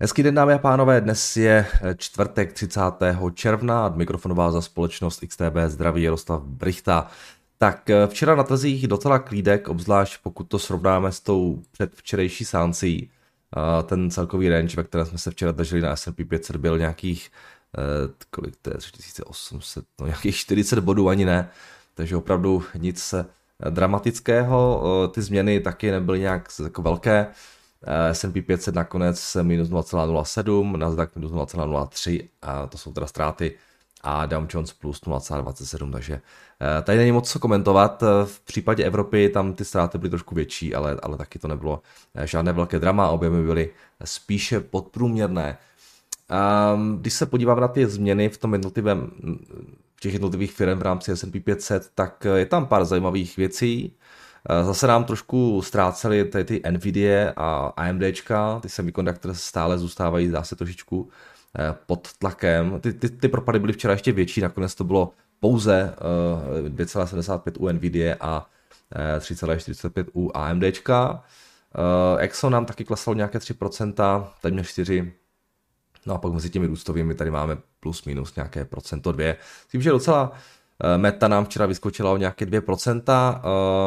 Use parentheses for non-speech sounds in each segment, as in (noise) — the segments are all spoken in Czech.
Hezký den dámy a pánové, dnes je čtvrtek 30. června a mikrofonová za společnost XTB zdraví Jaroslav Brichta. Tak eh, včera na trzích docela klídek, obzvlášť pokud to srovnáme s tou předvčerejší sáncí. Ten celkový range, ve kterém jsme se včera drželi na S&P 500, byl nějakých, eh, kolik to je, 3800, no nějakých 40 bodů ani ne, takže opravdu nic dramatického. Eh, ty změny taky nebyly nějak jako velké. S&P 500 nakonec minus 0,07, Nasdaq minus 0,03 a to jsou teda ztráty a Dow Jones plus 0,27, takže eh, tady není moc co komentovat. V případě Evropy tam ty ztráty byly trošku větší, ale, ale taky to nebylo eh, žádné velké drama, objemy byly spíše podprůměrné. Um, když se podíváme na ty změny v tom jednotlivém, v těch jednotlivých firm v rámci S&P 500, tak je tam pár zajímavých věcí. Eh, zase nám trošku ztráceli tady ty Nvidia a AMDčka, ty semiconductor stále zůstávají zase trošičku eh, pod tlakem. Ty, ty, ty propady byly včera ještě větší, nakonec to bylo pouze 2,75 eh, u Nvidia a 3,45 u AMDčka. Exxon nám taky klesalo nějaké 3%, téměř 4%. No a pak mezi těmi růstovými tady máme plus minus nějaké procento dvě. Tím, že docela Eh, Meta nám včera vyskočila o nějaké 2%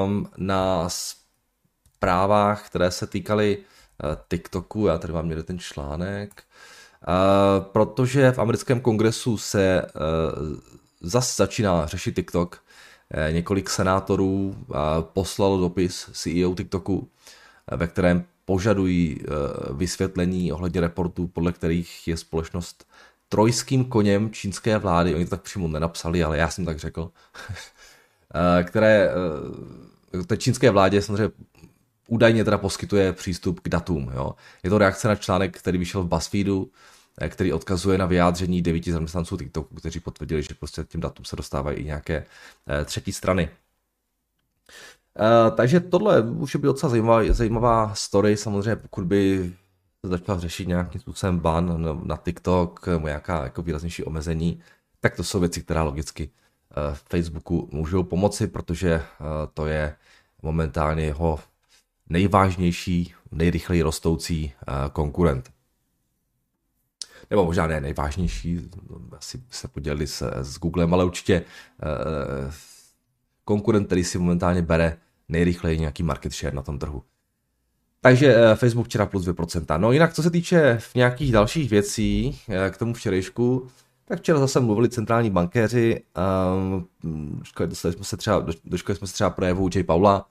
ehm, na zprávách, které se týkaly eh, TikToku, já tady vám měl ten článek, eh, protože v americkém kongresu se zase začíná řešit TikTok. Několik senátorů poslalo dopis CEO TikToku, ve kterém požadují vysvětlení ohledně reportů, podle kterých je společnost trojským koněm čínské vlády, oni to tak přímo nenapsali, ale já jsem tak řekl, (laughs) eh, které eh, té čínské vládě samozřejmě údajně teda poskytuje přístup k datům. Jo. Je to reakce na článek, který vyšel v BuzzFeedu, eh, který odkazuje na vyjádření devíti zaměstnanců TikToku, kteří potvrdili, že prostě tím datům se dostávají i nějaké třetí strany. Takže tohle už by docela zajímavá, zajímavá story, samozřejmě pokud by začal řešit nějakým způsobem ban na, na TikTok, nějaká jako výraznější omezení, tak to jsou věci, které logicky uh, Facebooku můžou pomoci, protože uh, to je momentálně jeho nejvážnější, nejrychleji rostoucí uh, konkurent. Nebo možná ne nejvážnější, asi se podělili s, s Googlem, ale určitě konkurent, který si momentálně bere nejrychleji nějaký market share na tom trhu. Takže eh, Facebook včera plus 2%. No jinak, co se týče v nějakých dalších věcí eh, k tomu včerejšku, tak včera zase mluvili centrální bankéři, um, dostali jsme se třeba, doškali jsme se třeba projevu J. Paula,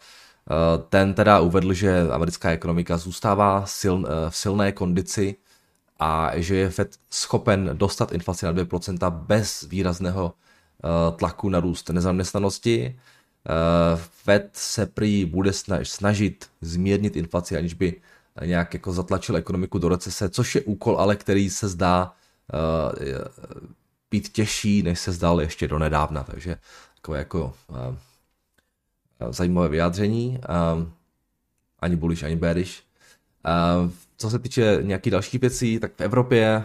ten teda uvedl, že americká ekonomika zůstává v silné kondici a že je Fed schopen dostat inflaci na 2% bez výrazného tlaku na růst nezaměstnanosti. Eh, Fed se prý bude snažit zmírnit inflaci, aniž by nějak jako zatlačil ekonomiku do recese, což je úkol, ale který se zdá uh, být těžší, než se zdal ještě do nedávna, takže takové jako zajímavé vyjádření, ani bullish, ani bearish. Co se týče nějakých dalších věcí, tak v Evropě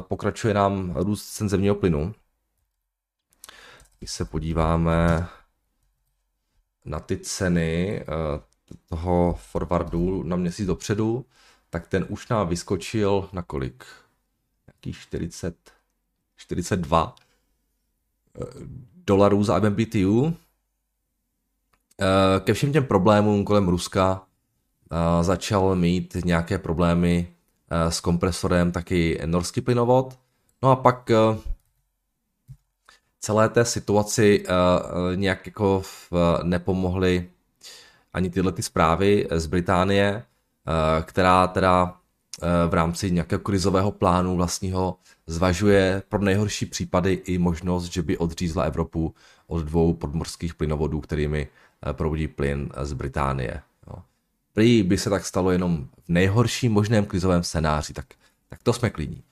pokračuje nám růst cen zemního plynu. Když se podíváme na ty ceny eh, toho forwardu na měsíc dopředu, tak ten už nám vyskočil na kolik? Jaký 40, 42 eh, dolarů za MMBTU. Eh, ke všem těm problémům kolem Ruska začal mít nějaké problémy s kompresorem taky norský plynovod. No a pak celé té situaci uh, nějak jako v, nepomohly ani tyhle ty zprávy z Británie, která teda v rámci nějakého krizového plánu vlastního zvažuje pro nejhorší případy i možnost, že by odřízla Evropu od dvou podmorských plynovodů, kterými proudí plyn z Británie. Jo. Prý by se tak stalo jenom v nejhorším možném krizovém scénáři, tak, tak to jsme klidní.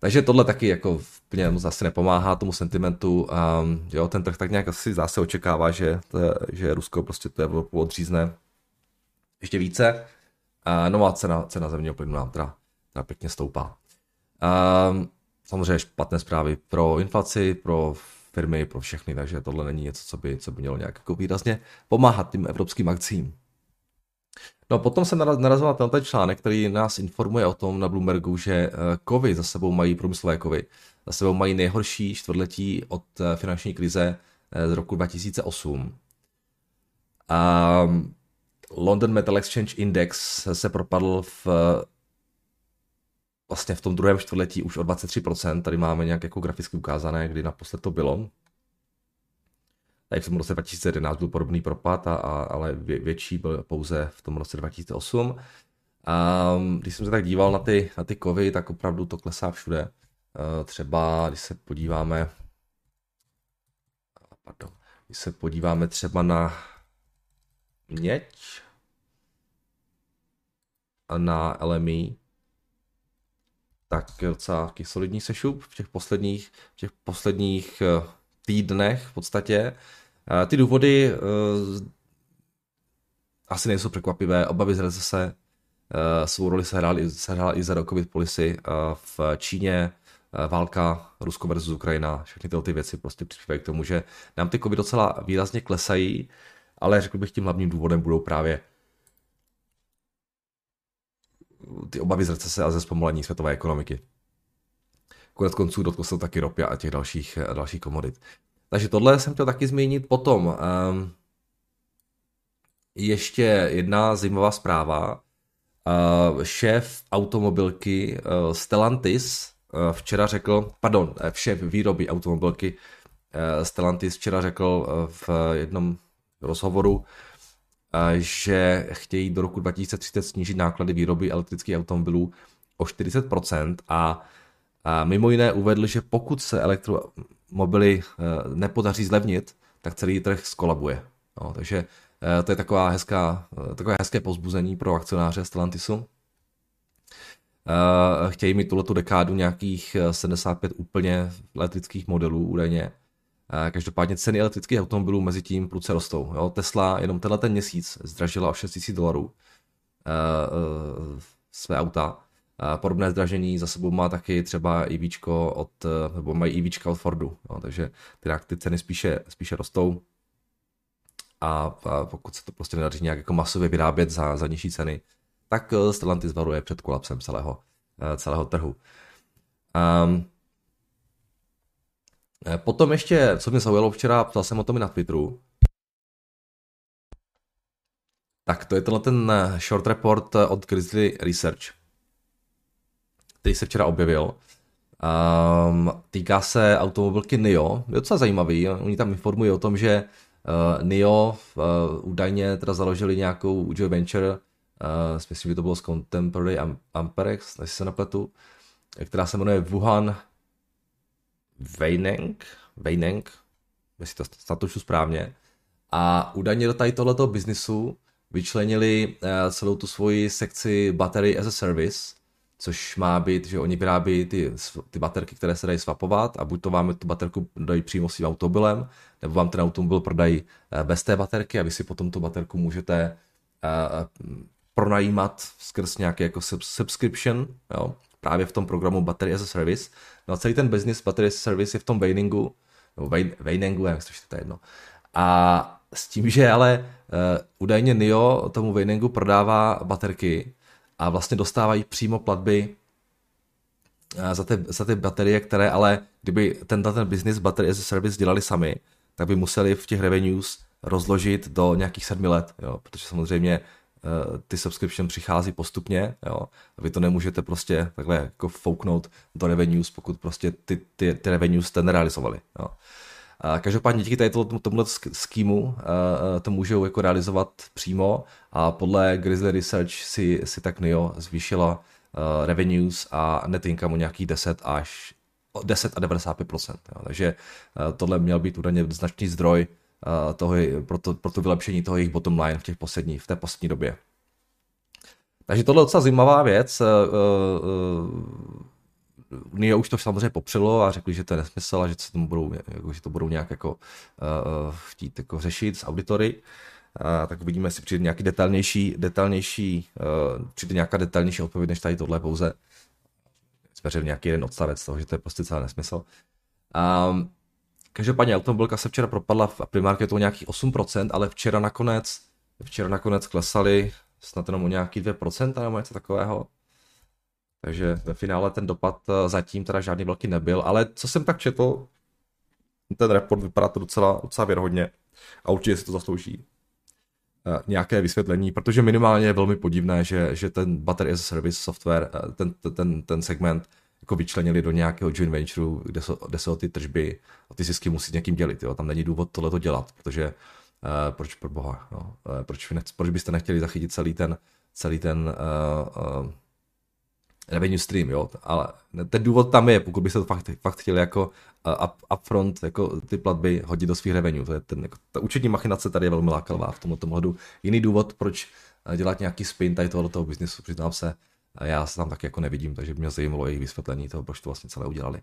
Takže tohle taky jako úplně zase nepomáhá tomu sentimentu. Um, jo, ten trh tak nějak asi zase očekává, že, to, že Rusko prostě to Evropu odřízne ještě více. Uh, no a cena, cena zemního plynu nám teda, teda pěkně stoupá. Um, samozřejmě špatné zprávy pro inflaci, pro firmy, pro všechny, takže tohle není něco, co by, co by mělo nějak jako výrazně pomáhat tím evropským akcím. No potom jsem narazil na tenhle článek, který nás informuje o tom na Bloombergu, že eh, kovy za sebou mají, průmyslové kovy, za sebou mají nejhorší čtvrtletí od eh, finanční krize eh, z roku 2008. A mm, London Metal Exchange Index se propadl v vlastně v tom druhém čtvrtletí už o 23%, tady máme nějak jako graficky ukázané, kdy naposled to bylo. Tady v tom roce 2011 byl podobný propad, a, a, ale vě, větší byl pouze v tom roce 2008. A když jsem se tak díval na ty, na ty kovy, tak opravdu to klesá všude. Uh, třeba, když se podíváme, pardon, když se podíváme třeba na měď a na LME, tak docela taky solidní sešup v těch posledních, v těch posledních eh, týdnech v podstatě. Ty důvody uh, asi nejsou překvapivé. Obavy z recese uh, svou roli sehrály, sehrála i za covid policy uh, v Číně, válka Rusko versus Ukrajina, všechny tyhle ty věci prostě přispívají k tomu, že nám ty kovy docela výrazně klesají, ale řekl bych tím hlavním důvodem budou právě ty obavy z recese a ze zpomalení světové ekonomiky. Konec konců dotkl se taky ropy a těch dalších, dalších komodit. Takže tohle jsem chtěl taky zmínit. Potom um, ještě jedna zajímavá zpráva. Uh, šéf automobilky uh, Stellantis uh, včera řekl, pardon, šéf výroby automobilky uh, Stellantis včera řekl uh, v jednom rozhovoru, že chtějí do roku 2030 snížit náklady výroby elektrických automobilů o 40% a, a mimo jiné uvedl, že pokud se elektro, mobily eh, nepodaří zlevnit, tak celý trh skolabuje. No, takže eh, to je taková hezká, eh, takové hezké pozbuzení pro akcionáře Stellantisu. Chtějí mít tuhle dekádu nějakých 75 úplně elektrických modelů údajně. Každopádně ceny elektrických automobilů mezi tím prudce rostou. Jo? Tesla jenom tenhle ten měsíc zdražila o 6 000 dolarů své auta. Podobné zdražení za sebou má taky třeba EV od, nebo mají EV od Fordu, no, takže ty, ty ceny spíše, spíše rostou. A, a pokud se to prostě nedaří nějak jako masově vyrábět za, za nižší ceny, tak eh, Stellantis varuje před kolapsem celého, eh, celého trhu. Um, potom ještě, co mě zaujalo včera, psal jsem o tom i na Twitteru, tak to je tenhle ten short report od Grizzly Research který se včera objevil. Um, týká se automobilky NIO. Je docela zajímavý. Oni tam informují o tom, že uh, NIO uh, údajně teda založili nějakou joint venture, uh, myslím, že to bylo z Contemporary Amperex, než se napletu, která se jmenuje Wuhan Weineng, Weineng, jestli to statušu správně. A údajně do tady tohoto biznisu vyčlenili uh, celou tu svoji sekci Battery as a Service, což má být, že oni vyrábí ty, ty baterky, které se dají swapovat a buď to vám tu baterku dají přímo svým automobilem, nebo vám ten automobil prodají eh, bez té baterky a vy si potom tu baterku můžete uh, pronajímat skrz nějaký jako subscription, jo, právě v tom programu Battery as a Service. No a celý ten business Battery as a Service je v tom Weiningu, nebo Weiningu, jak to je jedno. A s tím, že ale uh, údajně NIO tomu Weiningu prodává baterky, a vlastně dostávají přímo platby eh, za ty, za ty baterie, které ale, kdyby ten, ten business Battery as a Service dělali sami, tak by museli v těch revenues rozložit do nějakých sedmi let, jo, protože samozřejmě uh, ty subscription přichází postupně, jo, a vy to nemůžete prostě takhle jako fouknout do revenues, pokud prostě ty, ty, ty revenues jste nerealizovali, jo. Každopádně díky tady tomuto skýmu to můžou jako realizovat přímo a podle Grizzly Research si, si tak NIO zvýšila revenues a net income o nějakých 10 až 10 a 95%. Jo. Takže tohle měl být údajně značný zdroj toho, pro, to, pro to vylepšení toho jejich bottom line v, těch poslední, v té poslední době. Takže tohle je docela zajímavá věc. Nio už to samozřejmě popřelo a řekli, že to je nesmysl a že, se tomu budou, jako, že to budou nějak jako, uh, chtít jako řešit s auditory. Uh, tak uvidíme, jestli přijde nějaký detailnější, detailnější uh, přijde nějaká detailnější odpověď, než tady tohle pouze zveřejnil nějaký jeden odstavec toho, že to je prostě celý nesmysl. Um, každopádně automobilka se včera propadla v primarketu o nějakých 8%, ale včera nakonec, včera nakonec klesaly snad jenom o nějaký 2% nebo něco takového. Takže ve finále ten dopad eh, zatím teda žádný velký nebyl, ale co jsem tak četl, ten report vypadá to docela, docela věrhodně a určitě si to zaslouží eh, nějaké vysvětlení, protože minimálně je velmi podivné, že, že ten Battery as a Service software, eh, ten, ten, ten segment jako vyčlenili do nějakého joint venture, kde, so, kde se o ty tržby, o ty zisky musí někým dělit. Jo? Tam není důvod tohleto dělat, protože uh, proč pro boha, no? uh, proč, proč byste nechtěli zachytit celý ten, celý ten uh, uh, revenue stream, jo, ale ten důvod tam je, pokud by se to fakt, fakt chtěli jako up, upfront, jako ty platby hodit do svých revenue, to je ten, jako, ta účetní machinace tady je velmi lákavá v tomto ohledu. Jiný důvod, proč dělat nějaký spin tady tohoto toho biznesu, přiznám se, já se tam taky jako nevidím, takže mě zajímalo jejich vysvětlení toho, proč to vlastně celé udělali.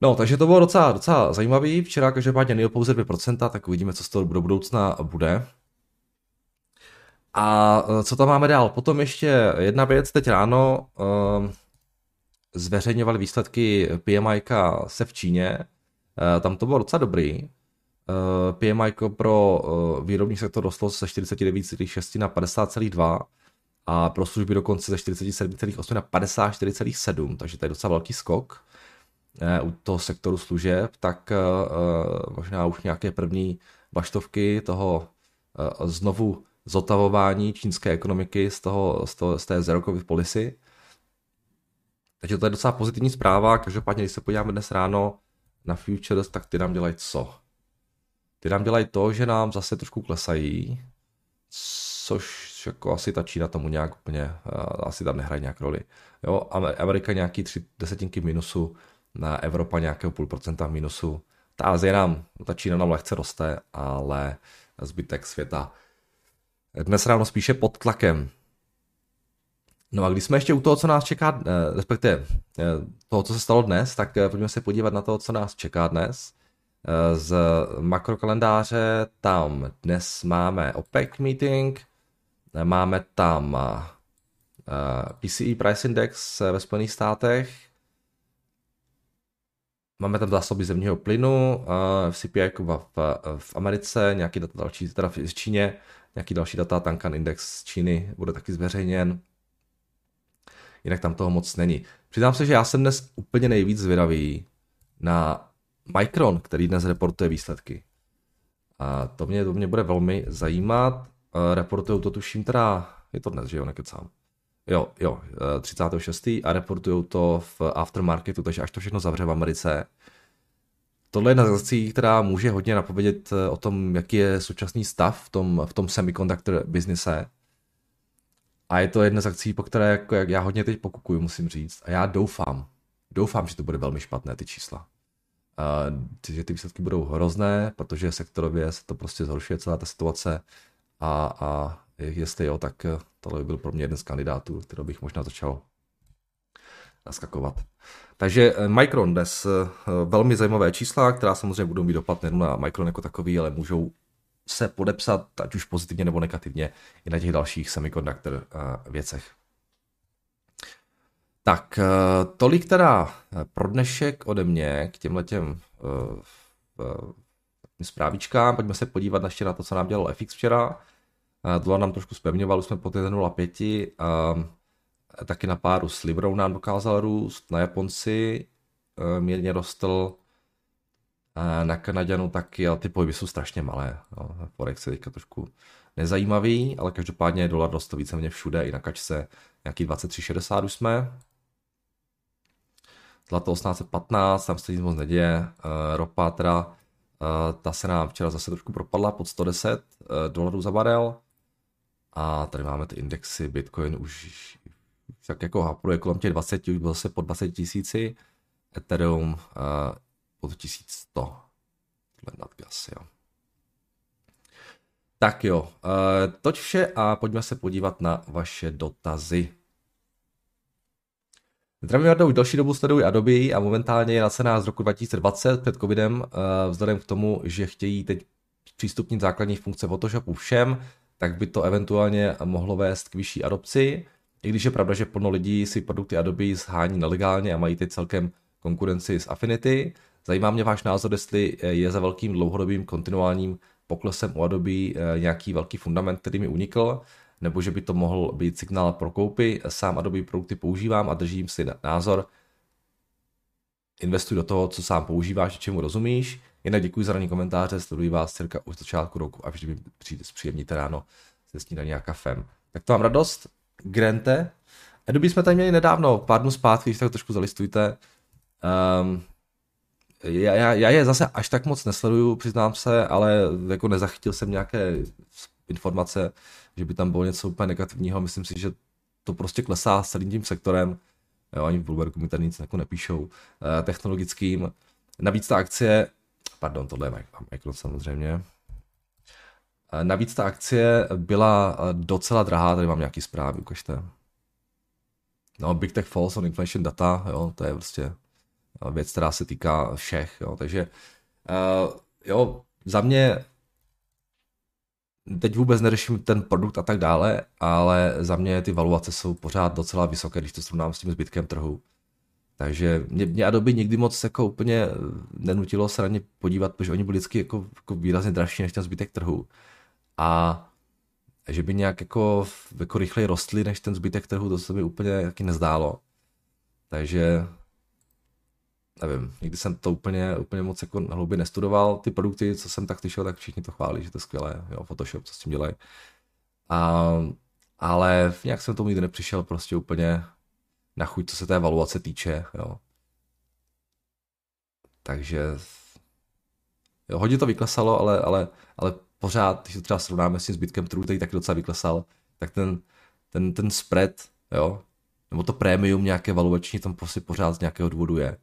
No, takže to bylo docela, docela zajímavý. Včera každopádně nejel pouze 2%, tak uvidíme, co z toho do budoucna bude. A e, co tam máme dál? Potom ještě jedna věc, teď ráno um, zveřejňovali výsledky PMI se v Číně. Uh, tam to bylo docela dobrý. Uh, PMI pro výrobní sektor rostlo ze 49,6 na 50,2 a pro služby dokonce ze 47,8 na 54,7, takže to je docela velký skok u toho sektoru služeb, tak možná už nějaké první baštovky toho znovu zotavování čínské ekonomiky z, toho, z, toho, z té zero covid policy. Takže to je docela pozitivní zpráva, každopádně, když se podíváme dnes ráno na futures, tak ty nám dělají co? Ty nám dělají to, že nám zase trošku klesají, což jako asi ta Čína tomu nějak úplně, uh, asi tam nehraje nějak roli. Jo, Amerika nějaký tři desetinky minusu, na Evropa nějakého půl procenta minusu. Ta Azie nám, ta Čína nám lehce roste, ale zbytek světa dnes ráno spíše pod tlakem. No a když jsme ještě u toho, co nás čeká, eh, respektive eh, toho, co se stalo dnes, tak eh, pojďme se podívat na to, co nás čeká dnes. Z makrokalendáře tam dnes máme OPEC meeting, máme tam PCE Price Index ve Spojených státech, máme tam zásoby zemního plynu, v CPI v, v Americe, nějaký data další, teda v Číně, nějaký další data, Tankan Index z Číny bude taky zveřejněn. Jinak tam toho moc není. Přiznám se, že já jsem dnes úplně nejvíc zvědavý na Micron, který dnes reportuje výsledky. A to mě, to mě bude velmi zajímat. Reportují to tuším teda, je to dnes, že jo, nekecám. Jo, jo, 36. a reportují to v aftermarketu, takže až to všechno zavře v Americe, tohle je jedna z která může hodně napovědět eh, o tom, jaký je současný stav v tom, v tom semiconductor biznise. A je to jedna z akcí, po které jako, já hodně teď pokukuju, musím říct. A já doufám, doufám, že to bude velmi špatné, ty čísla. Uh, že ty výsledky budou hrozné, protože sektorově se to prostě zhoršuje celá ta situace a, a jestli jo, tak eh, tohle by byl pro mě jeden z kandidátů, kterého bych možná začal naskakovat. Takže eh, Micron dnes eh, velmi zajímavé čísla, která samozřejmě budou mít dopad nejen na Micron jako takový, ale můžou se podepsat, ať už pozitivně nebo negativně, i na těch dalších semiconductor eh, věcech. Tak, tolik teda pro dnešek ode mě k těmhle těm zprávičkám. Pojďme se podívat ještě na to, co nám dělal FX včera. Dolar nám trošku zpevňoval, už jsme po 1.05 taky na páru s Librou nám dokázal růst, na Japonci eh, mírně rostl, na Kanaděnu taky, ale ty pohyby jsou strašně malé. No. Forex je teďka trošku nezajímavý, ale každopádně dolar rostl víceméně všude, i na kačce nějaký 23,60 už jsme. Zlato 1815, tam se nic moc neděje. Uh, ropa teda, uh, ta se nám včera zase trošku propadla pod 110 uh, dolarů za barel. A tady máme ty indexy, Bitcoin už tak jako hapruje kolem těch 20, už byl zase po 20 tisíci, Ethereum uh, pod 1100. gas, jo. Tak jo, uh, toť vše a pojďme se podívat na vaše dotazy. Zdravím Jardo, už další dobu sleduji Adobe a momentálně je na cenách z roku 2020 před covidem, uh, vzhledem k tomu, že chtějí teď přístupnit základní funkce Photoshopu všem, tak by to eventuálně mohlo vést k vyšší adopci. I když je pravda, že plno lidí si produkty Adobe shání nelegálně a mají teď celkem konkurenci s Affinity, zajímá mě váš názor, jestli je za velkým dlouhodobým kontinuálním poklesem u Adobe eh, nějaký velký fundament, který mi unikl, nebo že by to mohl být signál pro koupy. Sám Adobe produkty používám a držím si názor. Investuj do toho, co sám používáš, čemu rozumíš. Jinak děkuji za ranní komentáře, sleduji vás cirka už začátku roku a vždy mi přijde zpříjemníte ráno se snídaní a kafem. Tak to mám radost. Grante. Adobe jsme tady měli nedávno, pár dnů zpátky, když tak trošku zalistujte. Um, já, já, já je zase až tak moc nesleduju, přiznám se, ale jako nezachytil jsem nějaké informace, že by tam bylo něco úplně negativního. Myslím si, že to prostě klesá s celým tím sektorem. Jo, ani v Bloombergu mi tady nic jako nepíšou eh, technologickým. Navíc ta akcie, pardon, tohle je Micron samozřejmě. Eh, navíc ta akcie byla eh, docela drahá, tady mám nějaký zprávy, ukažte. No, Big Tech Falls on Inflation Data, jo, to je prostě věc, která se týká všech, jo, takže uh, jo, za mě teď vůbec neřeším ten produkt a tak dále, ale za mě ty valuace jsou pořád docela vysoké, když to srovnám s tím zbytkem trhu. Takže mě, mě Adobe nikdy moc jako úplně nenutilo se na ně podívat, protože oni byli vždycky jako, jako výrazně dražší než ten zbytek trhu. A že by nějak jako, jako rychleji rostly než ten zbytek trhu, to se mi úplně taky nezdálo. Takže nevím, nikdy jsem to úplně, úplně moc jako hloubě nestudoval. Ty produkty, co jsem tak slyšel, tak všichni to chválí, že to je skvělé, jo, Photoshop, co s tím dělají. A, ale nějak jsem tomu nikdy nepřišel prostě úplně na chuť, co se té evaluace týče, jo. Takže jo, hodně to vyklesalo, ale, ale, ale pořád, když to třeba srovnáme s tím zbytkem trhu, který taky docela vyklesal, tak ten, ten, ten spread, jo, nebo to prémium nějaké valuační tam prostě pořád z nějakého důvodu je.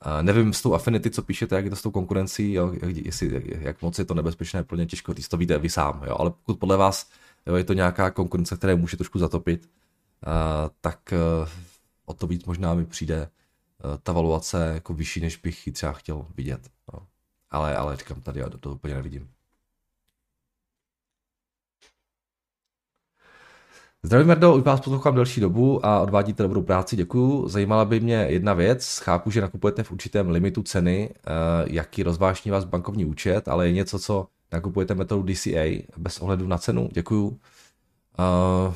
A nevím s tou Affinity, co píšete, jak je to s tou konkurencí, jo, jak, jestli, jak, jak moc je to nebezpečné, pro ně těžko říct, to víte vy sám, jo, ale pokud podle vás jo, je to nějaká konkurence, která může trošku zatopit, a, tak uh, o to víc možná mi přijde uh, ta valuace jako vyšší, než bych ji třeba chtěl vidět. Jo. Ale, ale říkám, tady já to, to úplně nevidím. Zdravím Merdo, už vás poslouchám delší dobu a odvádíte dobrou práci, děkuju. Zajímala by mě jedna věc, chápu, že nakupujete v určitém limitu ceny, eh, jaký rozvážní vás bankovní účet, ale je něco, co nakupujete metodou DCA bez ohledu na cenu, děkuju. Eh,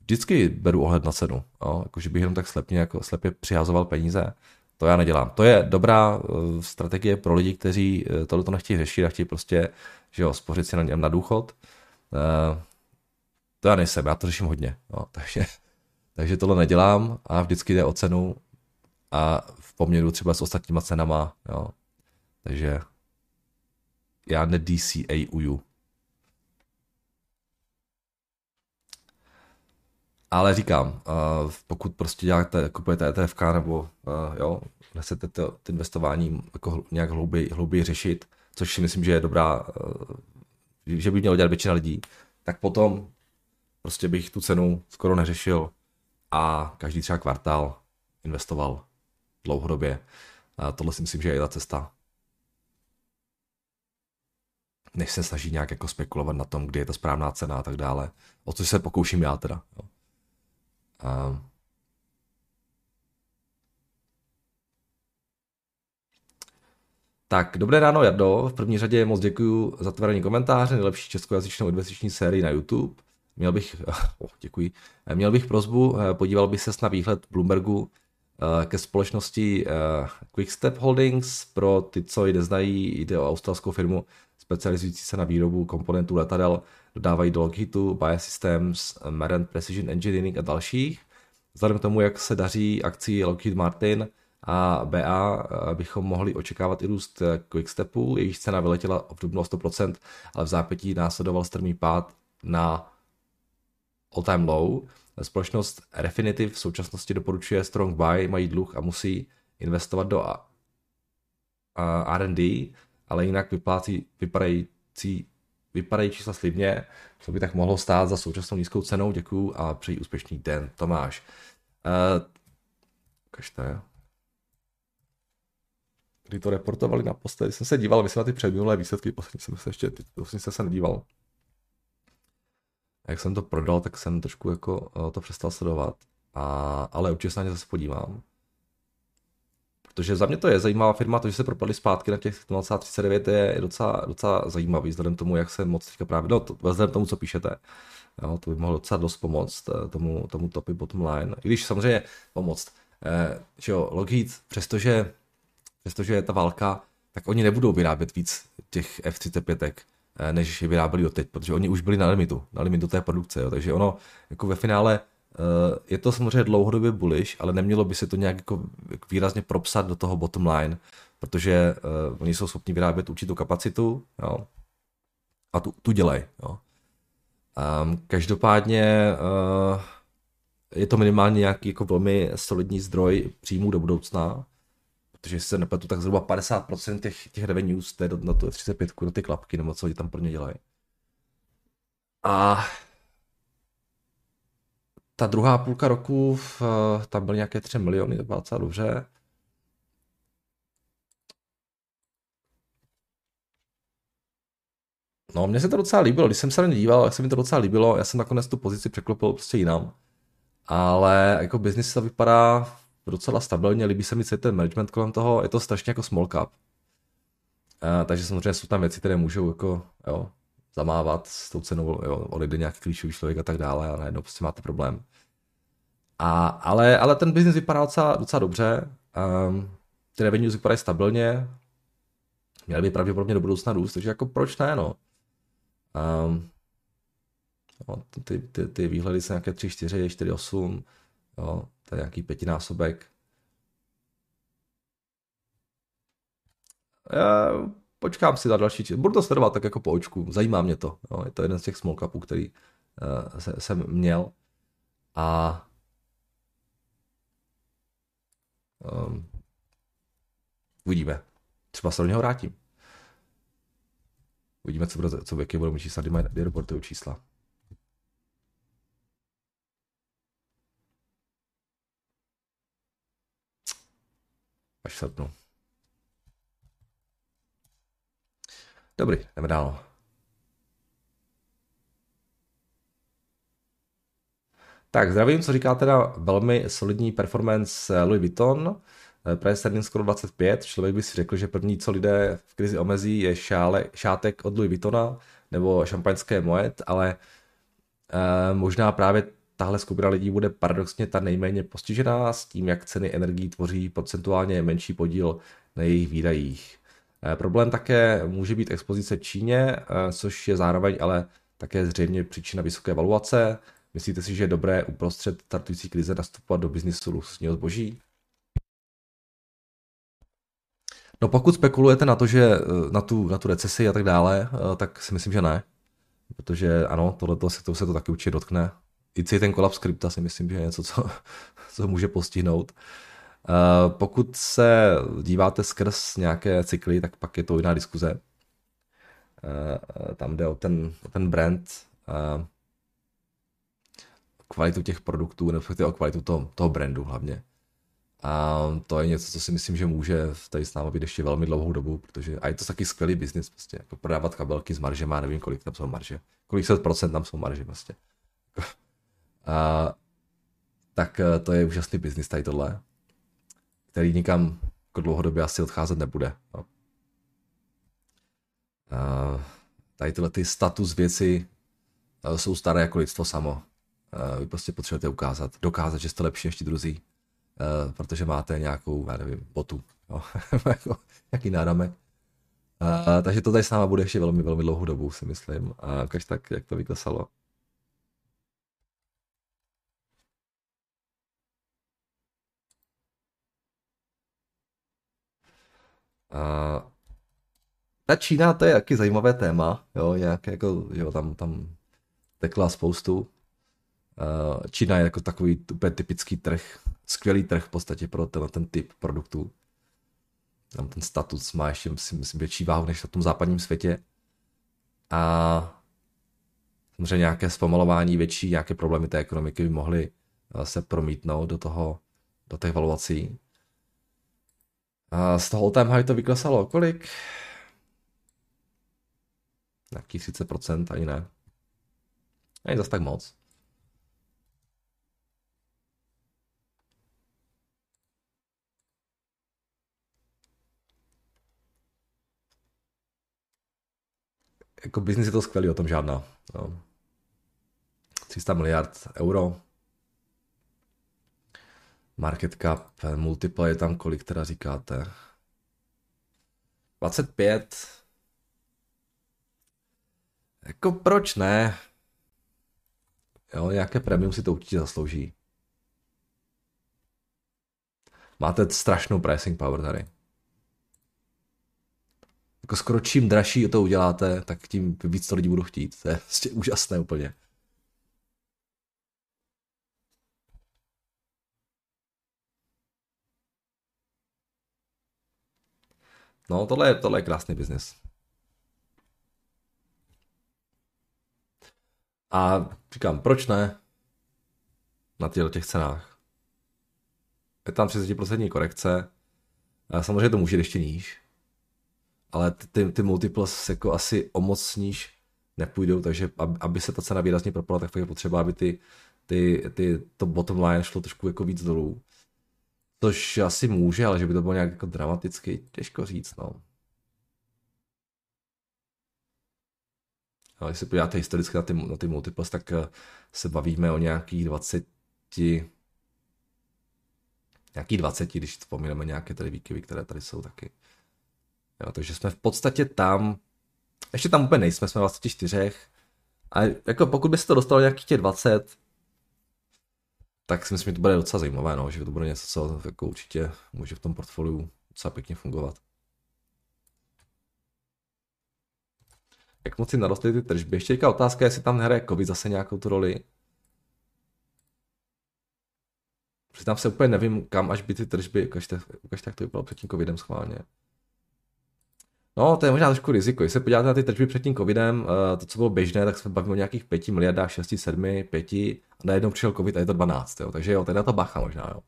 vždycky beru ohled na cenu, jo, jakože bych jenom tak slepně, jako slepě přihazoval peníze. To já nedělám. To je dobrá eh, strategie pro lidi, kteří tohle to nechtějí řešit a chtějí prostě že jo, spořit si na něm na důchod to já nejsem, já to řeším hodně, no, (laughs) takže, takže tohle nedělám a vždycky jde o cenu a v poměru třeba s ostatníma cenama, jo. Takže já ne DCA uju. Ale říkám, pokud prostě děláte, kupujete ETF nebo jo, nechcete to, to investování jako nějak hlouběji, hlouběji řešit, což si myslím, že je dobrá, že by mělo dělat většina lidí, tak potom Prostě bych tu cenu skoro neřešil a každý třeba kvartál investoval dlouhodobě. A tohle si myslím, že je ta cesta. Než se snaží nějak jako spekulovat na tom, kdy je ta správná cena a tak dále. O co se pokouším já teda. Jo. A... Tak, dobré ráno, Jardo. V první řadě moc děkuji za tvoření komentáře, nejlepší českojazyčnou investiční sérii na YouTube. Měl bych, (laughs) oh, děkuji, měl bych prozbu, eh, podíval bych se na výhled Bloombergu eh, ke společnosti eh, Quickstep Holdings. Pro ty, co ji neznají, jde o australskou firmu specializující se na výrobu komponentů letadel, dodávají do Lockheedu, Biosystems, Marant Precision Engineering a dalších. Vzhledem k tomu, jak se daří akcí Lockheed Martin a BA, bychom mohli očekávat i růst Quickstepu, jejíž cena vyletěla v dubnu 100%, ale v zápětí následoval strmý pád na all-time low. Společnost Refinitiv v současnosti doporučuje strong buy, mají dluh a musí investovat do R&D, ale jinak vyplácí, vypadající, vypadají čísla slibně, co by tak mohlo stát za současnou nízkou cenou. Děkuju a přeji úspěšný den. Tomáš. Uh, ukažte. Kdy to reportovali na poslední, jsem se díval, myslím na ty předminulé výsledky, poslední jsem se ještě, poslední jsem se nedíval. Jak jsem to prodal, tak jsem trošku jako eh, to přestal sledovat. A, ale určitě se na ně zase podívám. protože za mě to je zajímavá firma, to, že se propadly zpátky na těch 0,39 je docela, docela zajímavý, vzhledem tomu, jak se moc teďka právě, no, to, vzhledem tomu, co píšete, jo, to by mohlo docela dost pomoct eh, tomu, tomu topy bottom line, i když samozřejmě pomoct, eh, že jo, Lockheed, přestože, přestože je ta válka, tak oni nebudou vyrábět víc těch F-35, eh, než je vyráběli doteď, protože oni už byli na limitu, na limitu té produkce, jo, takže ono jako ve finále Eh, je to samozřejmě dlouhodobě bullish, ale nemělo by se to nějak jako výrazně propsat do toho bottom line, protože uh, oni jsou schopni vyrábět určitou kapacitu jo, a tu, tu dělají. Jo. Um, každopádně uh, je to minimálně nějaký jako velmi solidní zdroj příjmů do budoucna, protože se nepletu, tak zhruba 50% těch, těch revenues je na tu F35, do ty klapky, nebo co oni tam pro ně dělají. A ta druhá půlka roku, tam byly nějaké 3 miliony, to bylo docela dobře. No, mně se to docela líbilo, když jsem se na ně díval, jak se mi to docela líbilo, já jsem nakonec tu pozici překlopil prostě jinam. Ale jako business to vypadá docela stabilně, líbí se mi celý ten management kolem toho, je to strašně jako small cap. A, takže samozřejmě jsou tam věci, které můžou jako, jo, zamávat s tou cenou, jo, odejde nějaký klíčový člověk a tak dále a najednou prostě máte problém. A, ale, ale ten biznis vypadá docela, docela dobře, um, ty revenues vypadají stabilně, měly by pravděpodobně do budoucna růst, takže jako proč ne, no. Um, no ty, ty, ty výhledy jsou nějaké 3, 4, 4, 8, jo, to je nějaký pětinásobek. Já počkám si na další čas. Budu to sledovat tak jako po očku, zajímá mě to. Jo. Je to jeden z těch small capů, který uh, se, jsem měl. A um, uvidíme. Třeba se do něho vrátím. Uvidíme, co, bude, co jaké budou mít čísla, kdy, reportují čísla. Až v srpnu. Dobrý, jdeme dál. Tak zdravím, co říká teda velmi solidní performance Louis Vuitton. Eh, price earnings skoro 25, člověk by si řekl, že první, co lidé v krizi omezí, je šále, šátek od Louis Vuittona nebo šampaňské Moet, ale eh, možná právě tahle skupina lidí bude paradoxně ta nejméně postižená s tím, jak ceny energií tvoří procentuálně menší podíl na jejich výdajích. Eh, problém také může být expozice Číně, eh, což je zároveň ale také zřejmě příčina vysoké valuace. Myslíte si, že je dobré uprostřed startující krize nastupovat do biznisu luxusního zboží? No pokud spekulujete na to, že eh, na tu, na tu recesi a tak dále, tak si myslím, že ne. Protože ano, tohle se to, se to taky určitě dotkne. I ten kolaps krypta si myslím, že je něco, co, (laughs) co může postihnout. Eh, pokud se díváte skrz nějaké cykly, tak pak je to jiná diskuze. Eh, tam jde o ten, o ten brand, eh, kvalitu těch produktů, nebo o kvalitu toho, toho brandu hlavně. A to je něco, co si myslím, že může tady s námi být ještě velmi dlouhou dobu, protože a je to taky skvělý biznis, prostě, jako prodávat kabelky s maržema, nevím, kolik tam jsou marže, kolik set procent tam jsou marže, prostě. A, tak to je úžasný biznis tady tohle který nikam jako dlouhodobě asi odcházet nebude. No. Uh, tady tyhle ty status věci uh, jsou staré jako lidstvo samo. Uh, vy prostě potřebujete ukázat, dokázat, že jste lepší než ti druzí, protože máte nějakou, já nevím, botu, no. (laughs) jaký náramek. Uh, takže to tady s náma bude ještě velmi, velmi dlouhou dobu, si myslím. A uh, tak, jak to vyklesalo. A ta Čína, to je taky zajímavé téma, jo, nějak jako, jo, tam, tam tekla spoustu. Čína je jako takový úplně typický trh, skvělý trh v podstatě pro ten, ten typ produktů. Tam ten status má ještě, myslím, myslím větší váhu než na tom západním světě. A samozřejmě nějaké zpomalování větší, nějaké problémy té ekonomiky by mohly se promítnout do toho, do těch valuací. A z toho all-time high to vyklesalo kolik? Na tisíce procent, ani ne. Ani zas tak moc. Jako biznis je to skvělý, o tom žádná. No. 300 miliard euro, Market cap, multiple je tam kolik teda říkáte? 25. Jako proč ne? Jo, nějaké premium si to určitě zaslouží. Máte strašnou pricing power tady. Jako skoro čím dražší to uděláte, tak tím víc to lidi budou chtít. To je prostě úžasné úplně. No, tohle je, tohle je krásný biznis. A říkám, proč ne? Na těchto těch cenách. Je tam 30% korekce. Samozřejmě to může ještě níž. Ale ty, ty, ty multiples jako asi o moc níž nepůjdou, takže aby se ta cena výrazně propala, tak je potřeba, aby ty, ty, ty, to bottom line šlo trošku jako víc dolů. Což asi může, ale že by to bylo nějak jako dramaticky, těžko říct, no. Ale když se podíváte historicky na ty, na ty multiples, tak eh, se bavíme o nějakých 20, nějaký 20, když vzpomínáme nějaké tady výkyvy, které tady jsou taky. Jo, takže jsme v podstatě tam, ještě tam úplně nejsme, jsme 24. A jako pokud by se to dostalo nějakých těch 20, tak si myslím, že to bude docela zajímavé, no, že to bude něco, co jako určitě může v tom portfoliu docela pěkně fungovat. Jak moc si narostly ty tržby? Ještě teďka otázka, jestli tam nehraje COVID zase nějakou tu roli. Přiznám se úplně nevím, kam až by ty tržby, ukažte, ukažte jak to vypadalo před tím covidem schválně. No, to je možná trošku riziko. Když se podíváte na ty tržby před tím covidem, eh, to, co bylo běžné, tak jsme bavíme o nějakých 5 miliardách, 6, 7, 5 a najednou přišel covid a je to 12. Jo. Takže jo, teda to bacha možná. Jo.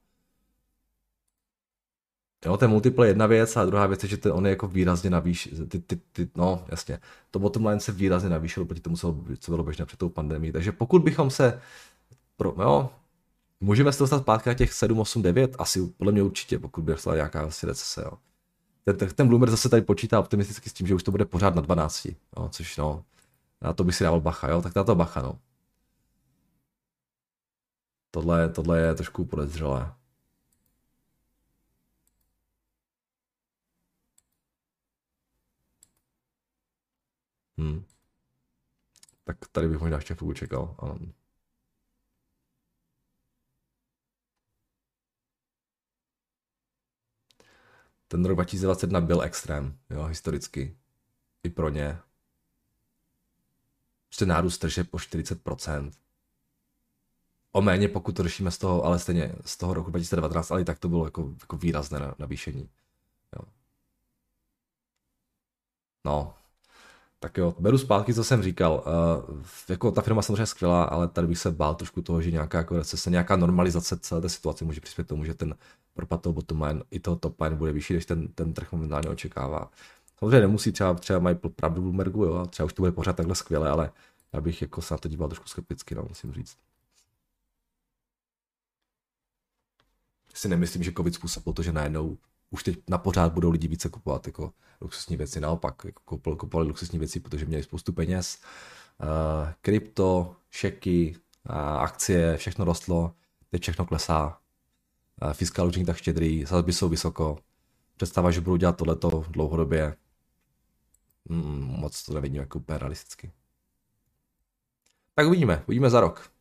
Jo, ten multiple je jedna věc a druhá věc je, že ten, on je jako výrazně navýš, ty, ty, ty, no jasně, to bottom line se výrazně navýšilo proti tomu, co, bylo běžné před tou pandemí. Takže pokud bychom se, pro, jo, můžeme se dostat zpátky na těch 7, 8, 9, asi podle mě určitě, pokud by dostala nějaká asi recese, jo. Ten, ten, Bloomer zase tady počítá optimisticky s tím, že už to bude pořád na 12, jo, což no, na to by si dával bacha, jo, tak na to bacha, no. Tohle, tohle je trošku podezřelé. Hmm. Tak tady bych možná ještě chvilku čekal. Um. Ten rok 2021 byl extrém, jo, historicky. I pro ně. Prostě nárůst tržeb po 40%. O méně, pokud to řešíme z toho, ale stejně z toho roku 2019, ale i tak to bylo jako, jako výrazné navýšení. Jo. No, tak jo, beru zpátky, co jsem říkal. Uh, jako ta firma samozřejmě skvělá, ale tady bych se bál trošku toho, že nějaká jako recese, nějaká normalizace celé té situace může přispět tomu, že ten propad toho bottom line i toho top line bude vyšší, než ten, ten trh momentálně očekává. Samozřejmě nemusí, třeba, třeba mají pravdu Bloombergu, jo, třeba už to bude pořád takhle skvěle, ale já bych jako se na to díval trošku skepticky, no, musím říct. Si nemyslím, že COVID způsobil to, že najednou už teď na pořád budou lidi více kupovat jako luxusní věci. Naopak, jako kupovali, kupovali luxusní věci, protože měli spoustu peněz. Uh, krypto, šeky, uh, akcie, všechno rostlo, teď všechno klesá. Uh, fiskál tak štědrý, sazby jsou vysoko. Představa, že budou dělat tohleto dlouhodobě, mm, moc to nevidím jako úplně realisticky. Tak uvidíme, uvidíme za rok.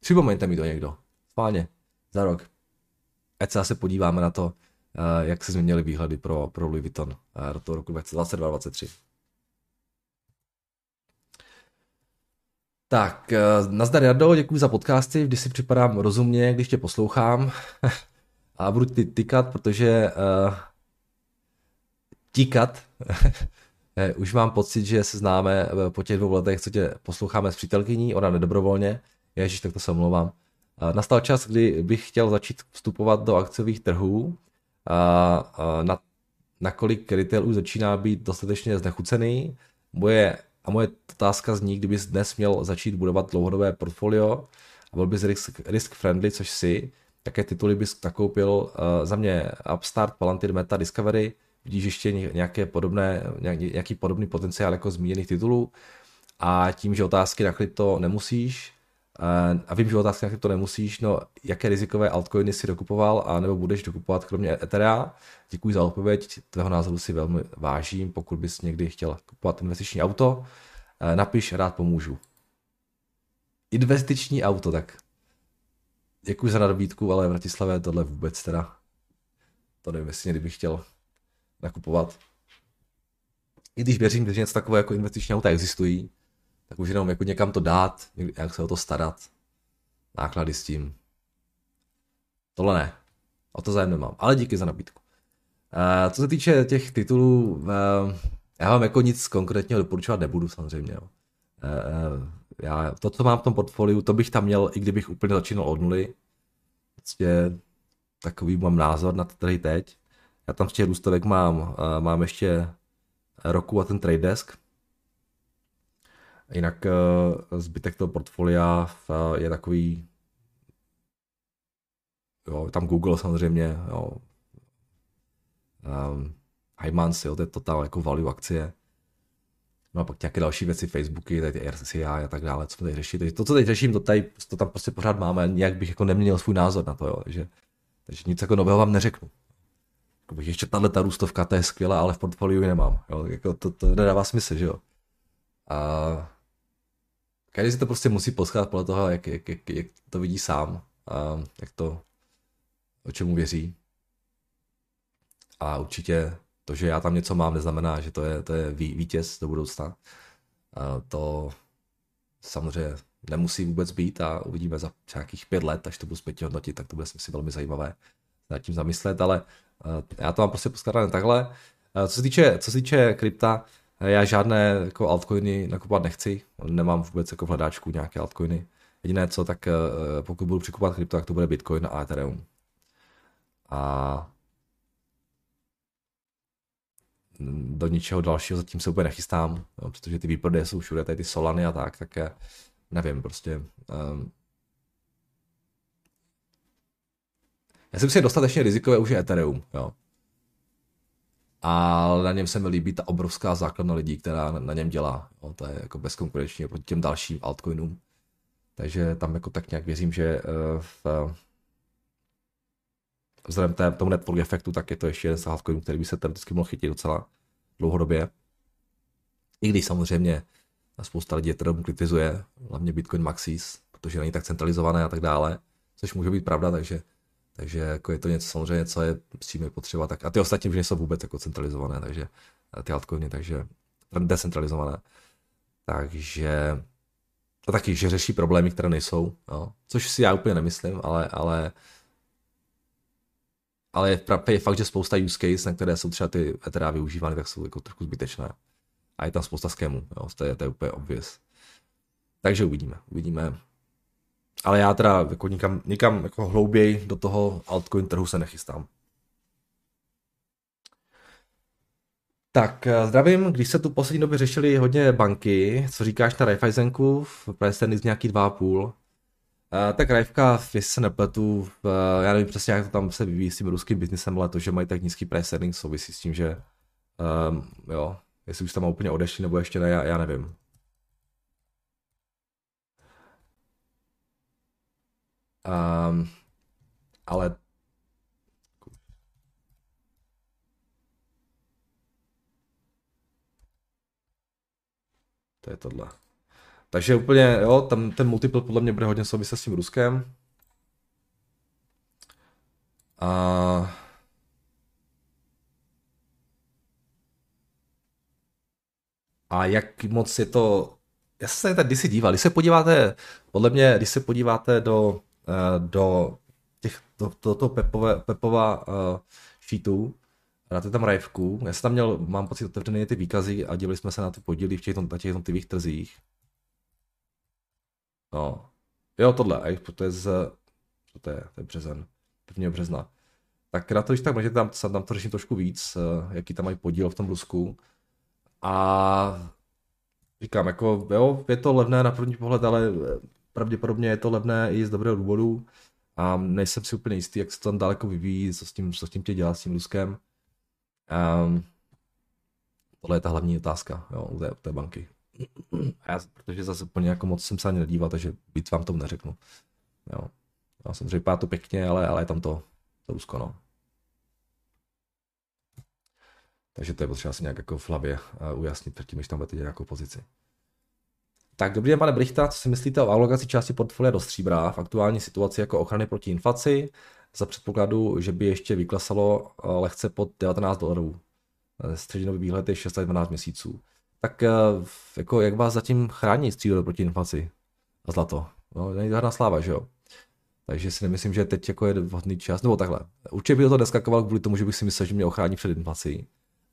Připomeňte mi to někdo. Spálně, za rok. Ať se zase podíváme na to, jak se změnily výhledy pro, pro Louis Vuitton eh, do toho roku 2022-2023. Tak, eh, nazdar Jardo, děkuji za podcasty, vždy si připadám rozumně, když tě poslouchám (laughs) a budu ty tykat, protože uh, tíkat, (laughs) už mám pocit, že se známe po těch dvou letech, co tě posloucháme s přítelkyní, ona nedobrovolně, ježiš, tak to se omlouvám. Nastal čas, kdy bych chtěl začít vstupovat do akciových trhů, na, nakolik retail už začíná být dostatečně znechucený. Moje, a moje otázka zní, kdybys dnes měl začít budovat dlouhodobé portfolio a byl bys risk, risk friendly, což si, jaké tituly bys nakoupil? Uh, za mě Upstart, Palantir, Meta, Discovery, vidíš ještě nějaké podobné, nějaký podobný potenciál jako zmíněných titulů? A tím, že otázky na krypto nemusíš, a vím, že otázky na krypto nemusíš, no jaké rizikové altcoiny si dokupoval a nebo budeš dokupovat kromě Etherea? Děkuji za odpověď, tvého názoru si velmi vážím, pokud bys někdy chtěl kupovat investiční auto, napiš, rád pomůžu. Investiční auto, tak děkuji za nabídku, ale v Bratislavě tohle vůbec teda, to nevím, jestli někdy bych chtěl nakupovat. I když věřím, že něco takové jako investiční auta existují, tak už jenom jako někam to dát, jak se o to starat, náklady s tím. Tohle ne. O to zájem nemám, ale díky za nabídku. Uh, co se týče těch titulů, uh, já vám jako nic konkrétního doporučovat nebudu samozřejmě. Uh, já, to, co mám v tom portfoliu, to bych tam měl, i kdybych úplně začínal od nuly. Prostě takový mám názor na tady teď. Já tam z těch růstovek mám, mám ještě roku a ten trade desk, Jinak uh, zbytek toho portfolia uh, je takový, jo, tam Google samozřejmě, jo, um, Hymans, jo, to je totál jako value akcie. No a pak nějaké další věci, Facebooky, tady RCI a tak dále, co tady řešili. Takže to, co teď řeším, to, tady, to tam prostě pořád máme, nějak bych jako neměl svůj názor na to, jo, takže, takže nic jako nového vám neřeknu. Jako ještě tahle ta růstovka, to je skvělá, ale v portfoliu ji nemám. Jo, jako to, to nedává smysl, že jo. A Každý si to prostě musí poschát podle toho, jak, jak, jak, jak to vidí sám a jak to, o čemu věří. A určitě to, že já tam něco mám, neznamená, že to je, to je vítěz do budoucna. A to samozřejmě nemusí vůbec být a uvidíme za nějakých pět let, až to budu zpětně hodnotit, tak to bude si velmi zajímavé nad tím zamyslet, ale já to mám prostě poskládané takhle. Co se týče, co se týče krypta, já žádné jako altcoiny nakupovat nechci, nemám vůbec jako v hledáčku nějaké altcoiny. Jediné co, tak eh, pokud budu přikupovat krypto, tak to bude Bitcoin a Ethereum. A do ničeho dalšího zatím se úplně nechystám, jo, protože ty výprodeje jsou všude, tady ty Solany a tak, tak nevím, prostě um, já jsem si dostatečně rizikové už je Ethereum, jo ale na něm se mi líbí ta obrovská základna lidí, která na něm dělá. Jo, to je jako bezkonkurenční proti těm dalším altcoinům. Takže tam jako tak nějak věřím, že eh, v, vzhledem té, tomu network efektu, tak je to ještě jeden z altcoinů, který by se teoreticky mohl chytit docela dlouhodobě. I když samozřejmě spousta lidí Ethereum kritizuje, hlavně Bitcoin Maxis, protože není tak centralizované a tak dále, což může být pravda, takže takže jako je to něco samozřejmě, co je je potřeba. Tak, a ty ostatní už nejsou vůbec jako centralizované, takže ty altcoiny, takže decentralizované. Takže to taky, že řeší problémy, které nejsou, no. což si já úplně nemyslím, ale, ale ale je, je fakt, že spousta use case, na které jsou třeba ty Ethera využívány, tak jsou jako trochu zbytečné. A je tam spousta skémů, jo, to, je, to je úplně obvěz. Takže uvidíme, uvidíme, ale já teda jako nikam, nikam jako hlouběji do toho altcoin trhu se nechystám. Tak eh, zdravím, když se tu poslední době řešili hodně banky, co říkáš na Raiffeisenku, v price z nějaký 2,5. Uh, tak Raifka, jestli se nepletu, uh, já nevím přesně, jak to tam se vyvíjí s tím ruským biznesem, ale to, že mají tak nízký price souvisí s tím, že um, jo, jestli už tam úplně odešli nebo ještě ne, já, já nevím. Um, ale to je tohle. Takže úplně, jo, tam ten multiple podle mě bude hodně souviset s tím Ruskem. A a jak moc je to, já jsem se tady si díval, když se podíváte, podle mě, když se podíváte do do těch, do, do toho Pepové, Pepova uh, sheetu, dáte tam rajvku, já jsem tam měl, mám pocit, otevřené ty výkazy a dělali jsme se na ty podíly v těch, na těch jednotlivých trzích. No. Jo, tohle, to je z, to je, to je březen, 1. března. Tak na to, když tak můžete tam, tam to řeším trošku víc, eh, jaký tam mají podíl v tom Rusku. A říkám, jako jo, je to levné na první pohled, ale pravděpodobně je to levné i z dobrého důvodu a nejsem si úplně jistý, jak se to tam daleko vyvíjí, co s tím, co s tím tě dělá s tím Ruskem. Um, tohle je ta hlavní otázka jo, u, té, u té banky. A já, protože zase úplně jako moc jsem se ani nedíval, takže víc vám tomu neřeknu. Jo. Já jsem řekl to pěkně, ale, ale je tam to, to Rusko, no. Takže to je potřeba si nějak jako v hlavě eh, ujasnit předtím, než tam budete nějakou pozici. Tak dobrý den, pane Brichta, co si myslíte o alokaci části portfolia do stříbra v aktuální situaci jako ochrany proti inflaci za předpokladu, že by ještě vyklesalo eh, lehce pod 19 dolarů. Eh, střednědobý výhled je 6 12 měsíců. Tak jako jak vás zatím chrání stříbro proti inflaci a zlato? No, není žádná sláva, že jo? Takže si nemyslím, že teď jako je vhodný čas, nebo takhle. Určitě by to neskakoval kvůli tomu, že bych si myslel, že mě ochrání před inflací.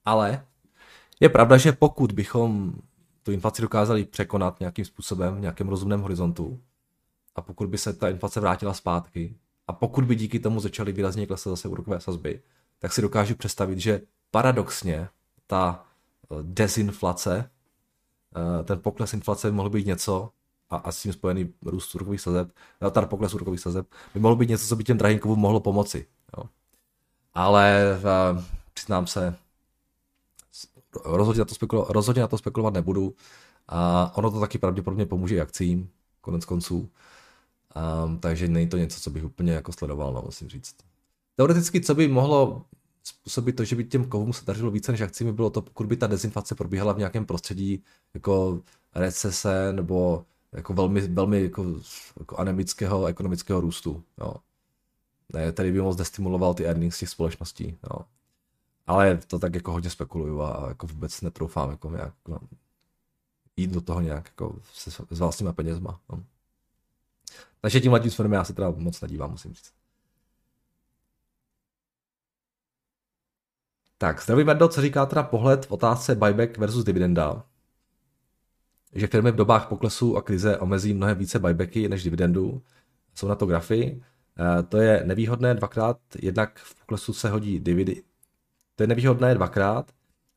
Ale je pravda, že pokud bychom tu inflaci dokázali překonat nějakým způsobem v nějakém rozumném horizontu a pokud by se ta inflace vrátila zpátky a pokud by díky tomu začaly výrazně klesat zase úrokové sazby, tak si dokážu představit, že paradoxně ta eh, dezinflace, eh, ten pokles inflace by mohl být něco, a, a s tím spojený růst úrokových sazeb, eh, teda pokles úrokových sazeb, by mohl být něco, co by těm drahým kovům mohlo pomoci. Jo. Ale uh, přiznám se, rozhodně na, to spekulo, rozhodně na to spekulovat nebudu. A ono to taky pravděpodobně pomůže akcím, konec konců. Um, takže není to něco, co bych úplně jako sledoval, no, musím říct. Teoreticky, co by mohlo způsobit to, že by těm kovům se dařilo více než akcím, by bylo to, pokud by ta dezinflace probíhala v nějakém prostředí jako recese nebo jako velmi, velmi jako, jako anemického ekonomického růstu. Jo. Ne, tady by moc destimuloval ty earnings těch společností. Jo. Ale to tak jako hodně spekuluju a jako vůbec netroufám jako nějak no, jít do toho nějak jako se, s vlastníma penězma. No. Takže tím letím směrem já se teda moc nedívám, musím říct. Tak, zdravý Verdo, co říká teda pohled v otázce buyback versus dividenda? Že firmy v dobách poklesu a krize omezí mnohem více buybacky než dividendu. Jsou na to grafy. E, to je nevýhodné dvakrát, jednak v poklesu se hodí dividy, to je nevýhodné dvakrát.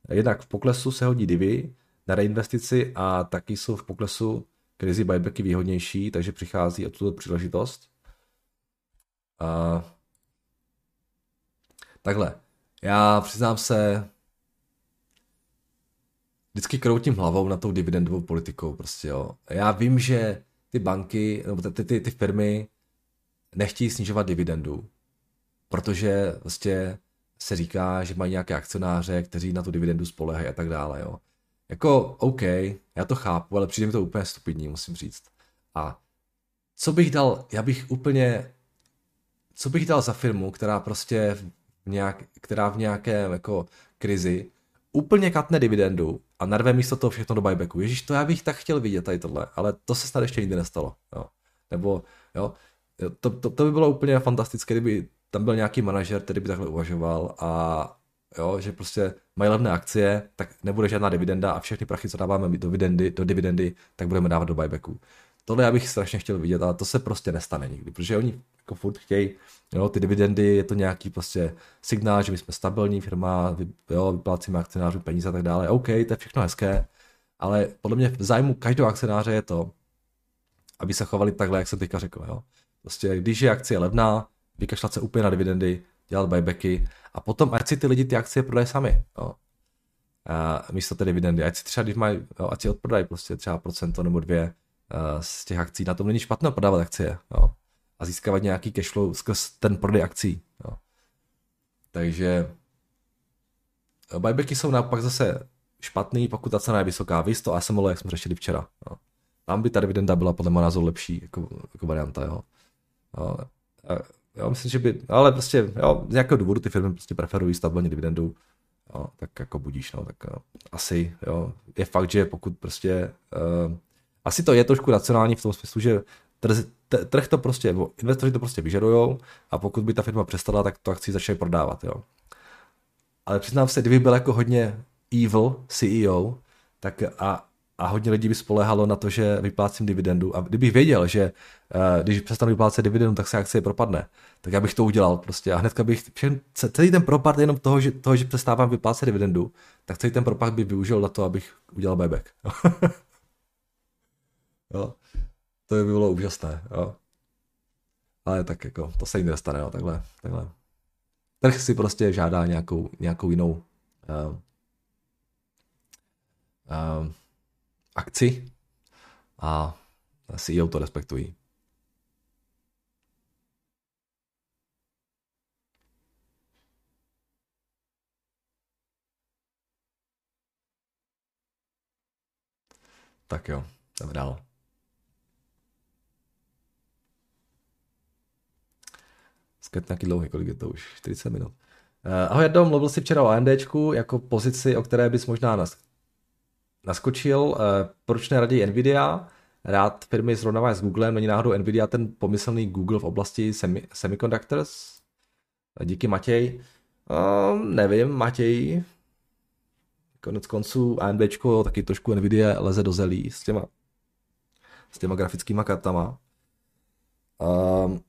Jednak v poklesu se hodí divy na reinvestici a taky jsou v poklesu krizi buybacky výhodnější, takže přichází o tuto příležitost. A... Takhle. Já přiznám se, vždycky kroutím hlavou na tou dividendovou politikou prostě, jo. Já vím, že ty banky, nebo ty, ty, ty firmy nechtějí snižovat dividendu, protože prostě se říká, že mají nějaké akcionáře, kteří na tu dividendu spolehají a tak dále. Jo. Jako, OK, já to chápu, ale přijde mi to úplně stupidní, musím říct. A co bych dal, já bych úplně, co bych dal za firmu, která prostě v nějak, která v nějakém jako krizi úplně katne dividendu a narve místo toho všechno do buybacku. Ježíš, to já bych tak chtěl vidět tady tohle, ale to se snad ještě nikdy nestalo. Jo. Nebo, jo, to, to, to by bylo úplně fantastické, kdyby tam byl nějaký manažer, který by takhle uvažoval a jo, že prostě mají levné akcie, tak nebude žádná dividenda a všechny prachy, co dáváme do dividendy, do dividendy tak budeme dávat do buybacku. Tohle já bych strašně chtěl vidět, ale to se prostě nestane nikdy, protože oni jako furt chtějí, jo, ty dividendy, je to nějaký prostě signál, že my jsme stabilní firma, jo, vyplácíme akcionářům peníze a tak dále. OK, to je všechno hezké, ale podle mě v zájmu každého akcionáře je to, aby se chovali takhle, jak jsem teďka řekl. Jo. Prostě když je akcie levná, vykašlat se úplně na dividendy, dělat buybacky a potom ať si ty lidi ty akcie prodají sami. Jo. A místo té dividendy. Ať si třeba, když mají, jo, ať si odprodají prostě třeba procento nebo dvě uh, z těch akcí. Na tom není špatné prodávat akcie. Jo. A získávat nějaký cashflow skrz ten prodej akcí. Jo. Takže buybacky jsou naopak zase špatný, pokud ta cena je vysoká. Vy to ASML, jak jsme řešili včera. Jo. Tam by ta dividenda byla podle mého názoru lepší jako, jako varianta. Jo. Jo. Jo, myslím, že by, ale prostě, jo, z nějakého důvodu ty firmy prostě preferují stabilní dividendu, jo, tak jako budíš, no, tak jo, asi, jo, je fakt, že pokud prostě, uh, asi to je trošku racionální v tom smyslu, že trh, trh to prostě, nebo investoři to prostě vyžadujou a pokud by ta firma přestala, tak to akci začne prodávat, jo. Ale přiznám se, kdyby byl jako hodně evil CEO, tak a, a hodně lidí by spolehalo na to, že vyplácím dividendu. A kdybych věděl, že uh, když přestanu vyplácet dividendu, tak se akcie propadne, tak já bych to udělal prostě. A hnedka bych všechn, celý ten propad jenom toho, že, toho, že přestávám vyplácet dividendu, tak celý ten propad bych využil na to, abych udělal buyback. (laughs) jo. To by bylo úžasné. Jo. Ale tak jako, to se jim nestane, jo, takhle, takhle. Trh si prostě žádá nějakou, nějakou jinou, uh, uh, akci a CEO to respektují. Tak jo, jdeme dál. Skat nějaký dlouhý, kolik je to už? 40 minut. Uh, ahoj Jardo, mluvil jsi včera o AMDčku jako pozici, o které bys možná nas- naskočil. Uh, proč neradí Nvidia? Rád firmy srovnávají s Googlem, není náhodou Nvidia ten pomyslný Google v oblasti semi- semiconductors? Uh, díky Matěj. Uh, nevím, Matěj, Konec konců AMD taky trošku Nvidia leze do zelí s těma, s těma grafickýma kartama. Um,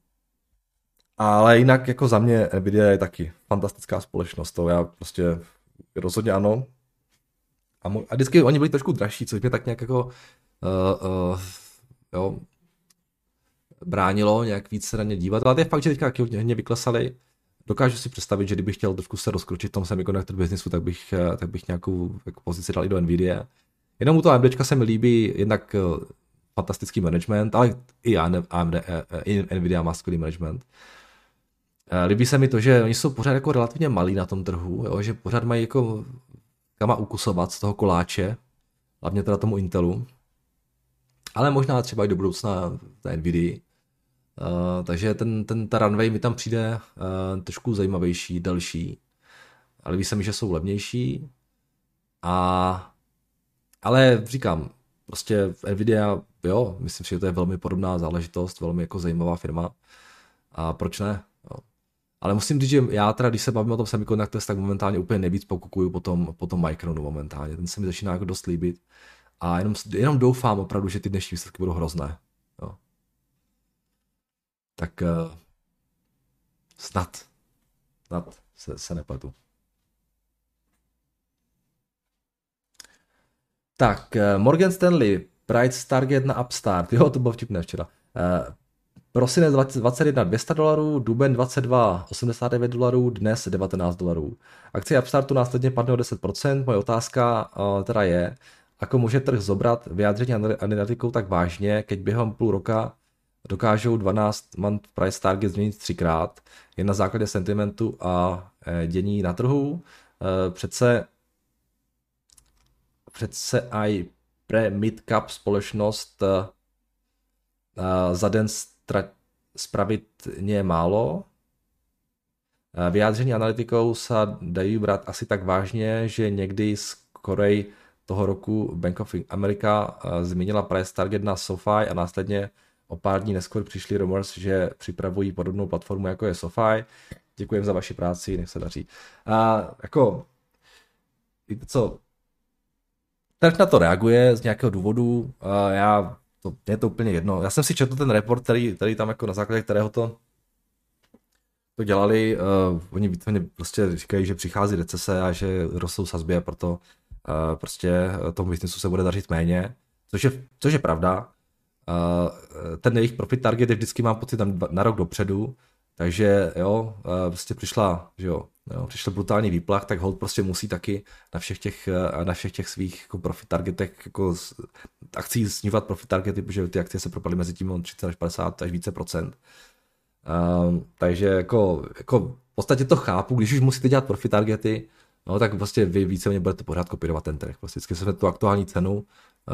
ale jinak jako za mě Nvidia je taky fantastická společnost, to já prostě rozhodně ano. A, mo- a vždycky oni byli trošku dražší, což mě tak nějak jako uh, uh, jo, bránilo nějak víc se na ně dívat, ale to je fakt, že teďka hodně vyklesali dokážu si představit, že kdybych chtěl trošku se rozkročit v tom semiconductor businessu, tak bych, eh, tak bych nějakou jako pozici dal i do Nvidia. Jenom u toho AMD se mi líbí jednak fantastický management, ale i AMD, i Nvidia má skvělý management. Líbí se mi to, že oni jsou pořád jako relativně malí na tom trhu, jo, že pořád mají jako kama ukusovat z toho koláče, hlavně teda tomu Intelu. Ale možná třeba i do budoucna na Nvidia. Uh, takže ten, ten, ta runway mi tam přijde uh, trošku zajímavější, delší. Ale ví se mi, že jsou levnější. A, ale říkám, prostě Nvidia, jo, myslím si, že to je velmi podobná záležitost, velmi jako zajímavá firma. A proč ne? Ale musím říct, že já teda, když se bavím o tom semiconductors, tak momentálně úplně nejvíc pokukuju po tom, po tom Micronu momentálně. Ten se mi začíná jako dost líbit. A jenom, jenom doufám opravdu, že ty dnešní výsledky budou hrozné. Jo tak uh, snad, snad se, se nepletu. Tak, uh, Morgan Stanley, Price Target na Upstart, jo, to bylo vtipné včera. Uh, prosinec 21 200 dolarů, duben 22 89 dolarů, dnes 19 dolarů. Akcie Upstartu následně padne o 10%. Moje otázka uh, teda je, ako může trh zobrat vyjádření analytikou tak vážně, keď během půl roka dokážou 12 month price target změnit třikrát, jen na základě sentimentu a e, dění na trhu. E, přece přece aj pre mid-cap společnost e, za den stra- spravit nie málo. Vyjádření analytikou se dají brát asi tak vážně, že někdy z Korej toho roku Bank of America změnila price target na SoFi a následně O pár dní neskôr přišli rumors, že připravují podobnou platformu, jako je SoFi. Děkujem za vaši práci, nech se daří. A jako, víte co, trh na to reaguje z nějakého důvodu. A já, to, je to úplně jedno. Já jsem si četl ten report, který, který tam jako na základě kterého to to dělali, uh, oni víceméně prostě říkají, že přichází recese a že rostou sazby a proto uh, prostě tomu biznesu se bude dařit méně, což je, což je pravda. Eh, ten jejich profit target je vždycky mám pocit na rok dopředu, takže jo, eh, prostě přišla, že jo, jo, přišel brutální výplach, tak hold prostě musí taky na všech těch, eh, na všech těch svých jako profit targetech jako akcí snižovat profit targety, protože ty akcie se propadly mezi tím 30 až 50 až více procent. Um, takže jako, jako v podstatě to chápu, když už musíte dělat profit targety, no tak prostě vy víceméně budete pořád kopírovat ten trh. Prostě vždycky se tu aktuální cenu,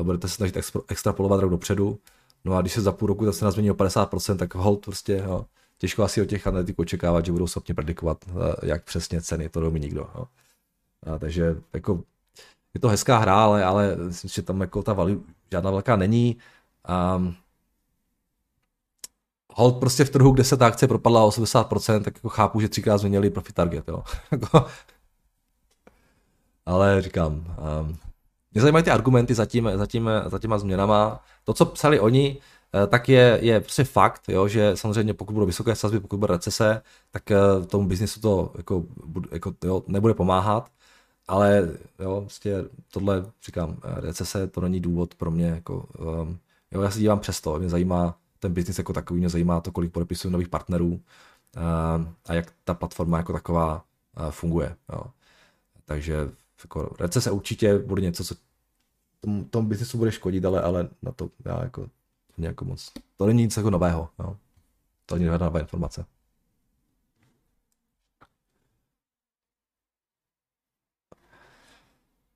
budete se snažit extrapolovat rok dopředu, No a když se za půl roku zase nazmění o 50%, tak hold prostě, jo, těžko asi od těch analytiků očekávat, že budou schopni predikovat, eh, jak přesně ceny, to neumí nikdo. Jo. A takže jako je to hezká hra, ale, ale myslím, že tam jako ta value žádná velká není. Um, hold prostě v trhu, kde se ta akce propadla o 80%, tak jako chápu, že třikrát změnili profit target. Jo. (laughs) Jako- ale říkám, um, mě zajímají ty argumenty za, tím, za, tím, za těma změnama. To, co psali oni, tak je, je prostě fakt, jo, že samozřejmě pokud budou vysoké sazby, pokud bude recese, tak eh, tomu biznisu to jako, jako, jo, nebude pomáhat, ale jo, prostě tohle, říkám, eh, recese to není důvod pro mě, jako, um, jo, já se dívám přesto, mě zajímá ten biznis jako takový, mě zajímá to, kolik podepisují nových partnerů um, a jak ta platforma jako taková uh, funguje. Jo. takže jako recese určitě bude něco, co tomu, tomu biznesu bude škodit, ale, ale na to já jako nějak moc, to není nic jako nového, no. to není nová informace.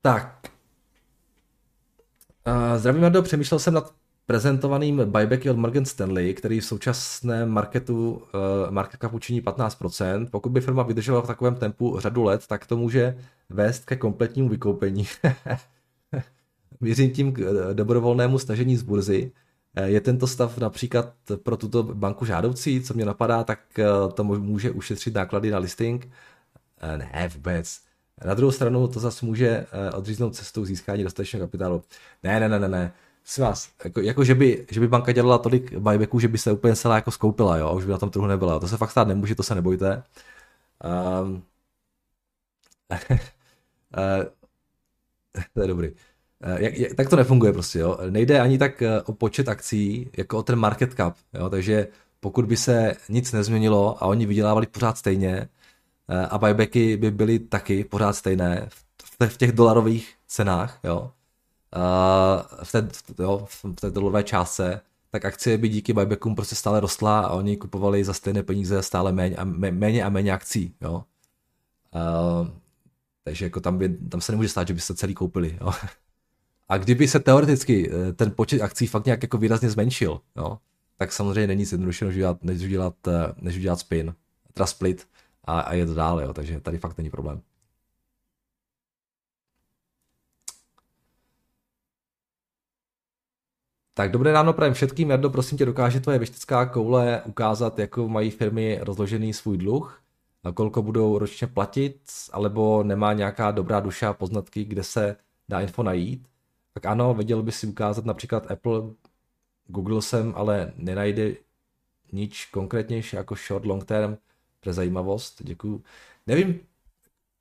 Tak. Zdravím, Mardo, přemýšlel jsem nad prezentovaným buybacky od Morgan Stanley, který v současném marketu, uh, market cap učiní 15%. Pokud by firma vydržela v takovém tempu řadu let, tak to může vést ke kompletnímu vykoupení. (laughs) Věřím tím k eh, dobrovolnému stažení z burzy. Eh, je tento stav například pro tuto banku žádoucí? Co mě napadá, tak to může ušetřit náklady na listing? Ne, vůbec. Na druhou stranu to zase může odříznout cestou získání dostatečného kapitálu. Ne, ne, ne, ne, ne si vás, jako, jako že, by, že by banka dělala tolik buybacků, že by se úplně celá jako skoupila, jo, a už by na tom trhu nebyla. To se fakt stát nemůže, to se nebojte. Um, (laughs) to je dobrý. Jak, jak, tak to nefunguje prostě, jo. Nejde ani tak e, o počet akcí, jako o ten market cap, jo. Takže pokud by se nic nezměnilo a oni vydělávali pořád stejně e, a buybacky by byly taky pořád stejné v, v těch dolarových cenách, jo, v, té, jo, v té dolové částce, tak akcie by díky buybackům prostě stále rostla a oni kupovali za stejné peníze stále méně a méně, a méně akcí. Jo. Uh, takže jako tam, by, tam se nemůže stát, že by se celý koupili. Jo. (laughs) A kdyby se teoreticky eh, ten počet akcí fakt nějak jako výrazně zmenšil, jo, tak samozřejmě není nic jednodušší, než udělat, než udělat, eh, než udělat spin, teda split a, a jet dále, jo, takže tady fakt není problém. Tak dobré ráno prajem všetkým. Jardo, prosím tě, dokáže tvoje věštická koule ukázat, jako mají firmy rozložený svůj dluh, a kolko budou ročně platit, alebo nemá nějaká dobrá duša poznatky, kde se dá info najít. Tak ano, věděl by si ukázat například Apple, Google jsem, ale nenajde nič konkrétnější jako short, long term, pro zajímavost, děkuju. Nevím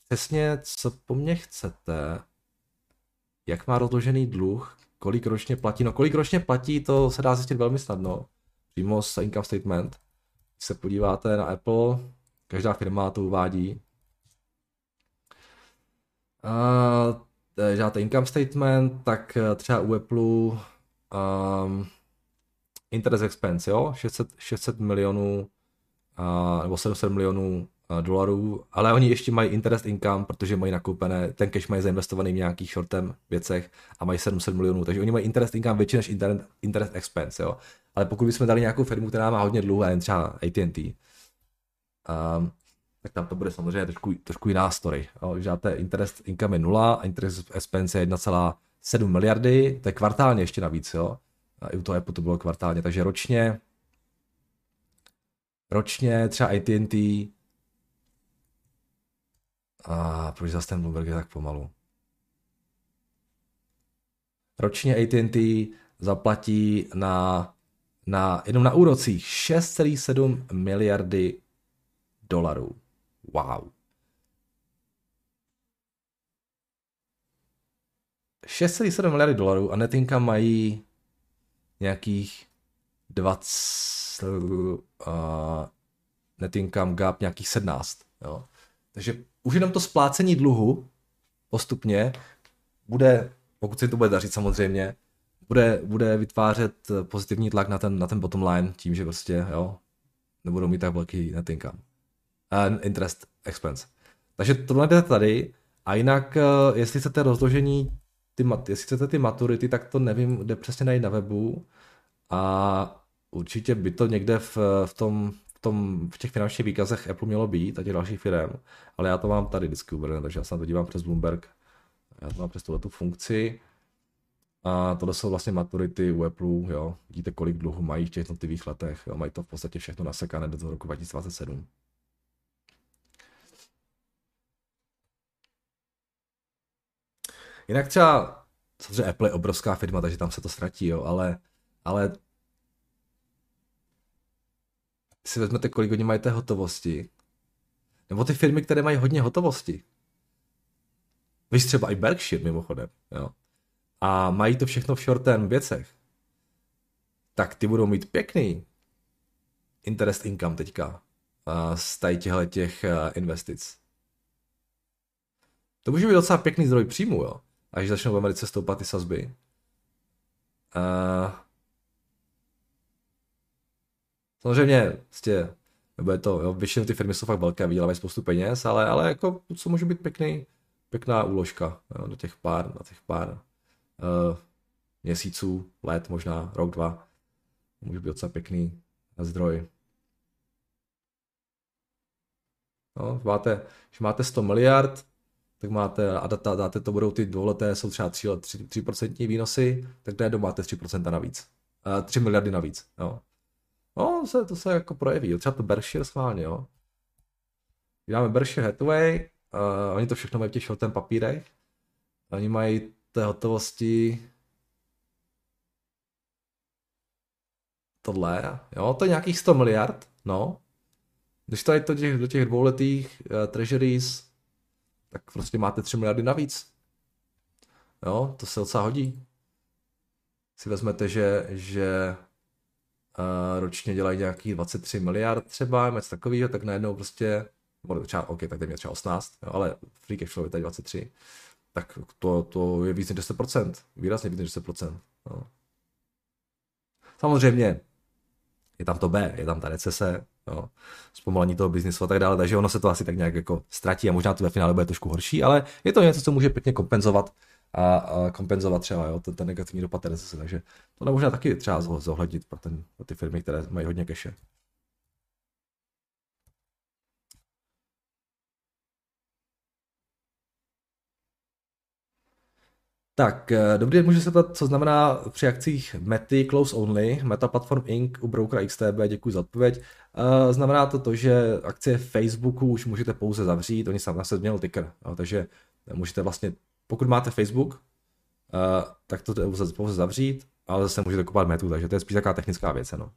přesně, co po mně chcete, jak má rozložený dluh, kolik ročně platí. No kolik ročně platí, to se dá zjistit velmi snadno. Přímo z income statement. Když se podíváte na Apple, každá firma to uvádí. A děláte income statement, tak eh, třeba u Apple um, interest expense, jo, 600, 600 milionů uh, nebo 700 milionů dolarů, ale oni ještě mají interest income, protože mají nakoupené, ten cash mají zainvestovaný v nějakých shortem věcech a mají 700 milionů, takže oni mají interest income větší než interest, interest expense, jo. Ale pokud bychom dali nějakou firmu, která má hodně dluhu, jen třeba AT&T, um, tak tam to bude samozřejmě trošku, trošku jiná story. Jo. Interest income je 0 a interest expense je 1,7 miliardy, to je kvartálně ještě navíc, jo. A i u toho Apple to bylo kvartálně, takže ročně ročně třeba AT&T a proč zase ten Bloomberg je tak pomalu? Ročně AT&T zaplatí na, na, jenom na úrocích 6,7 miliardy dolarů. Wow. 6,7 miliardy dolarů a netinka mají nějakých 20 uh, net income gap nějakých 17. Jo. Takže už jenom to splácení dluhu postupně bude, pokud se to bude dařit samozřejmě, bude, bude vytvářet pozitivní tlak na ten, na ten bottom line tím, že prostě, jo, nebudou mít tak velký net income. Uh, interest expense. Takže tohle jde tady a jinak, uh, jestli chcete rozložení, ty, jestli chcete ty maturity, tak to nevím, kde přesně najít na webu a určitě by to někde v, v tom v, tom, v těch finančních výkazech Apple mělo být a těch dalších firm, ale já to mám tady vždycky uvedené, takže já se na to dívám přes Bloomberg, já to mám přes tuhle tu funkci a tohle jsou vlastně maturity u Apple, jo. Vidíte, kolik dluhu mají v těch jednotlivých letech, jo. Mají to v podstatě všechno nasekané do toho roku 2027. Jinak třeba, samozřejmě Apple je obrovská firma, takže tam se to ztratí, jo, ale, ale si vezmete, kolik oni mají té hotovosti, nebo ty firmy, které mají hodně hotovosti, víš třeba i Berkshire mimochodem, jo, a mají to všechno v short term věcech, tak ty budou mít pěkný interest income teďka z tady těchto těch investic. To může být docela pěkný zdroj příjmu, jo. Až začnou v Americe stoupat ty sazby. Uh, samozřejmě, prostě, nebo je to, jo, většinou ty firmy jsou fakt velké, vydělávají spoustu peněz, ale, ale jako, co může být pěkný, pěkná úložka jo, do těch pár, na těch pár uh, měsíců, let, možná rok, dva. Může být docela pěkný zdroj. No, máte, když máte 100 miliard, tak máte, a data, dáte to budou ty dvouleté, jsou třeba 3, 3, 3% výnosy, tak najednou máte 3% navíc. Uh, 3 miliardy navíc, jo. No, to se, to se jako projeví, třeba to Berkshire schválně, jo. Máme Berkshire Hathaway, uh, oni to všechno mají v těch shortem papírech, oni mají té hotovosti tohle, jo, to je nějakých 100 miliard, no. Když tady to těch, do těch dvouletých uh, treasuries, tak prostě máte 3 miliardy navíc. Jo, to se docela hodí. Si vezmete, že, že uh, ročně dělají nějakých 23 miliard třeba, něco takového, tak najednou prostě, třeba, OK, tak mě třeba 18, jo, ale free cash flow je tady 23, tak to, to je víc než 10%, výrazně víc než 10%. Jo. Samozřejmě, je tam to B, je tam ta recese, jo, zpomalení toho biznisu a tak dále, takže ono se to asi tak nějak jako ztratí a možná to ve finále bude trošku horší, ale je to něco, co může pěkně kompenzovat a, a kompenzovat třeba jo, ten, ten negativní dopad recese, takže to možná taky třeba zohlednit pro, ten, pro ty firmy, které mají hodně keše. Tak, eh, dobrý den, můžu se ptat, co znamená při akcích Mety Close Only, Meta Platform Inc. u brokera XTB, děkuji za odpověď. Uh, znamená to to, že akcie Facebooku už můžete pouze zavřít, oni sám se změnil ticker, no, takže můžete vlastně, pokud máte Facebook, uh, tak to pouze, pouze zavřít, ale zase můžete kupovat Metu, takže to je spíš taková technická věc. No.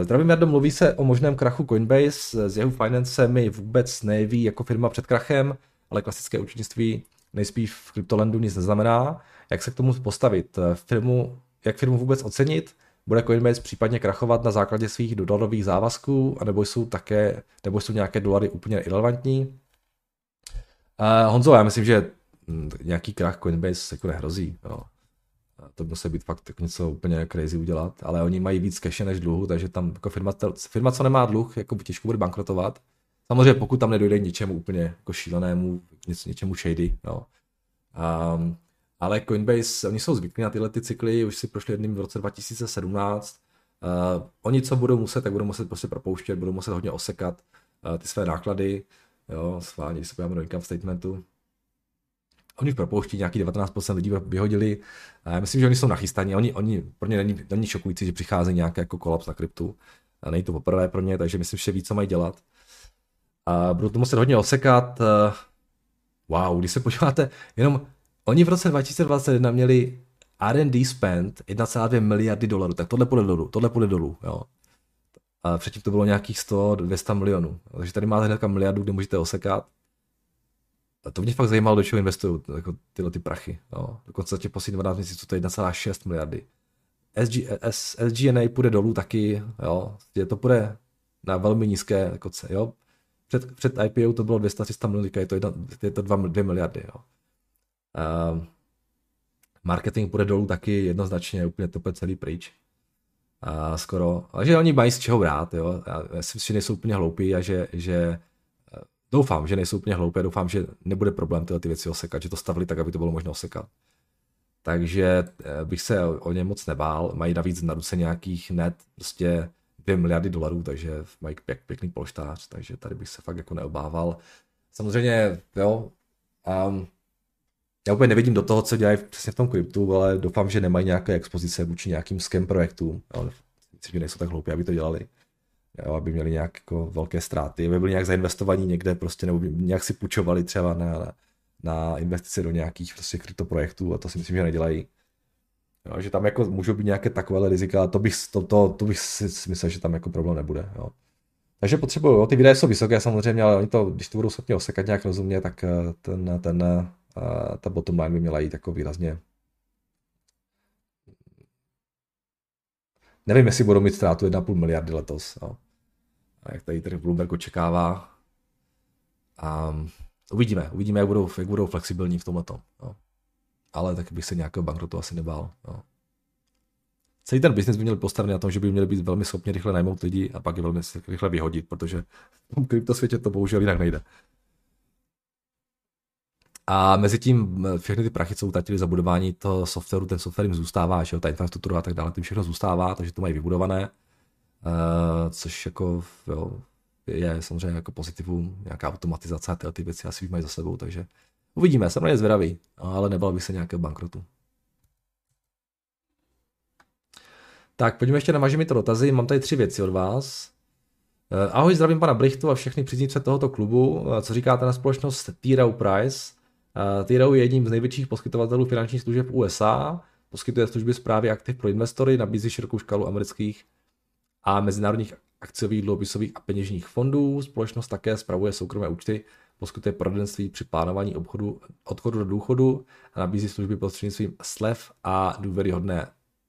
Zdravím, Jardo, mluví se o možném krachu Coinbase, z jeho finance se mi vůbec neví jako firma před krachem, ale klasické účetnictví nejspíš v kryptolandu nic neznamená. Jak se k tomu postavit? Firmu, jak firmu vůbec ocenit? Bude Coinbase případně krachovat na základě svých dolarových závazků, anebo jsou také, nebo jsou nějaké dolary úplně irrelevantní? Uh, Honzo, já myslím, že hm, nějaký krach Coinbase jako nehrozí. Jo. To musí být fakt jako něco úplně crazy udělat, ale oni mají víc cache než dluhu, takže tam jako firma, firma co nemá dluh, jako těžko bude bankrotovat. Samozřejmě pokud tam nedojde k něčemu úplně jako šílenému, něco, něčemu shady, no. Um, ale Coinbase, oni jsou zvyklí na tyhle ty cykly, už si prošli jedným v roce 2017. Uh, oni co budou muset, tak budou muset prostě propouštět, budou muset hodně osekat uh, ty své náklady, jo, sválně, když se podíváme do income statementu. Oni už propouští, nějaký 19% lidí vyhodili. Uh, myslím, že oni jsou nachystaní. Oni, oni, pro ně není, není šokující, že přichází nějaký jako kolaps na kryptu. A není to poprvé pro ně, takže myslím, že ví, co mají dělat. A budou to muset hodně osekat. Uh, wow, když se podíváte, jenom oni v roce 2021 měli R&D spend 1,2 miliardy dolarů, tak tohle půjde dolů, tohle půjde dolů, jo. A předtím to bylo nějakých 100-200 milionů. Takže tady máte hnedka miliardu, kde můžete osekat. A to mě fakt zajímalo, do čeho investují jako tyhle ty prachy. Jo. Dokonce těch posledních 12 měsíců to je 1,6 miliardy. SG, SGNA půjde dolů taky, jo. To půjde na velmi nízké jako, jo. Před, před IPO to bylo 200-300 milionů, je to, jedna, je to 2, 2 miliardy. Jo. Uh, marketing půjde dolů taky jednoznačně, úplně to celý pryč. Uh, skoro. Ale že oni mají z čeho brát, jo. Já si myslím, že nejsou úplně hloupí a že, že eh, doufám, že nejsou úplně hloupé, doufám, že nebude problém tyhle ty věci osekat, že to stavili tak, aby to bylo možné osekat. Takže eh, bych se o ně moc nebál. Mají navíc na ruce nějakých net prostě 2 miliardy dolarů, takže mají pěk, pěkný polštář, takže tady bych se fakt jako neobával. Samozřejmě, jo, um, já úplně nevidím do toho, co dělají přesně v tom kryptu, ale doufám, že nemají nějaké expozice vůči nějakým scam projektům. Myslím, že nejsou tak hloupí, aby to dělali. Jo, aby měli nějak jako velké ztráty, aby byli nějak zainvestovaní někde prostě, nebo nějak si půjčovali třeba na, na investice do nějakých prostě kryptoprojektů a to si myslím, že nedělají. Jo, že tam jako můžou být nějaké takové rizika, to bych, to, to, to bych si myslel, že tam jako problém nebude. Jo. Takže potřebuju, ty výdaje jsou vysoké samozřejmě, ale oni to, když to budou schopni osekat nějak rozumně, tak eh, ten, ten, eh, ta bottom line by měla jít jako výrazně. Nevím, jestli budou mít ztrátu 1,5 miliardy letos. Jo. A jak tady trh Bloomberg očekává. A Uvidíme, uvidíme, jak budou, jak budou flexibilní v tomhle. No. Ale tak bych se nějakého bankrotu asi nebál. No. Celý ten biznis by měl postavený na tom, že by měli být velmi schopni rychle najmout lidi a pak je velmi rychle vyhodit, protože v tom kryptosvětě to bohužel jinak nejde. A mezi tím všechny ty prachy, co utratili za budování toho softwaru, ten software jim zůstává, že jo, ta infrastruktura a tak dále, tím všechno zůstává, takže to mají vybudované, uh, což jako jo, je samozřejmě jako pozitivum, nějaká automatizace a tyhle ty věci asi mají za sebou, takže uvidíme, jsem je zvědavý, ale nebal bych se nějakého bankrotu. Tak, pojďme ještě na to dotazy, mám tady tři věci od vás. Eh, ahoj, zdravím pana Brichtu a všechny příznivce tohoto klubu. Eh, co říkáte na společnost T-Row Price? T-Row je jedním z největších poskytovatelů finančních služeb USA, poskytuje služby zprávy aktiv pro investory, nabízí širokou škálu amerických a mezinárodních akciových, dluhopisových a peněžních fondů. Společnost také spravuje soukromé účty, poskytuje poradenství při plánování obchodu, odchodu do důchodu a nabízí služby prostřednictvím slev a důvěryhodné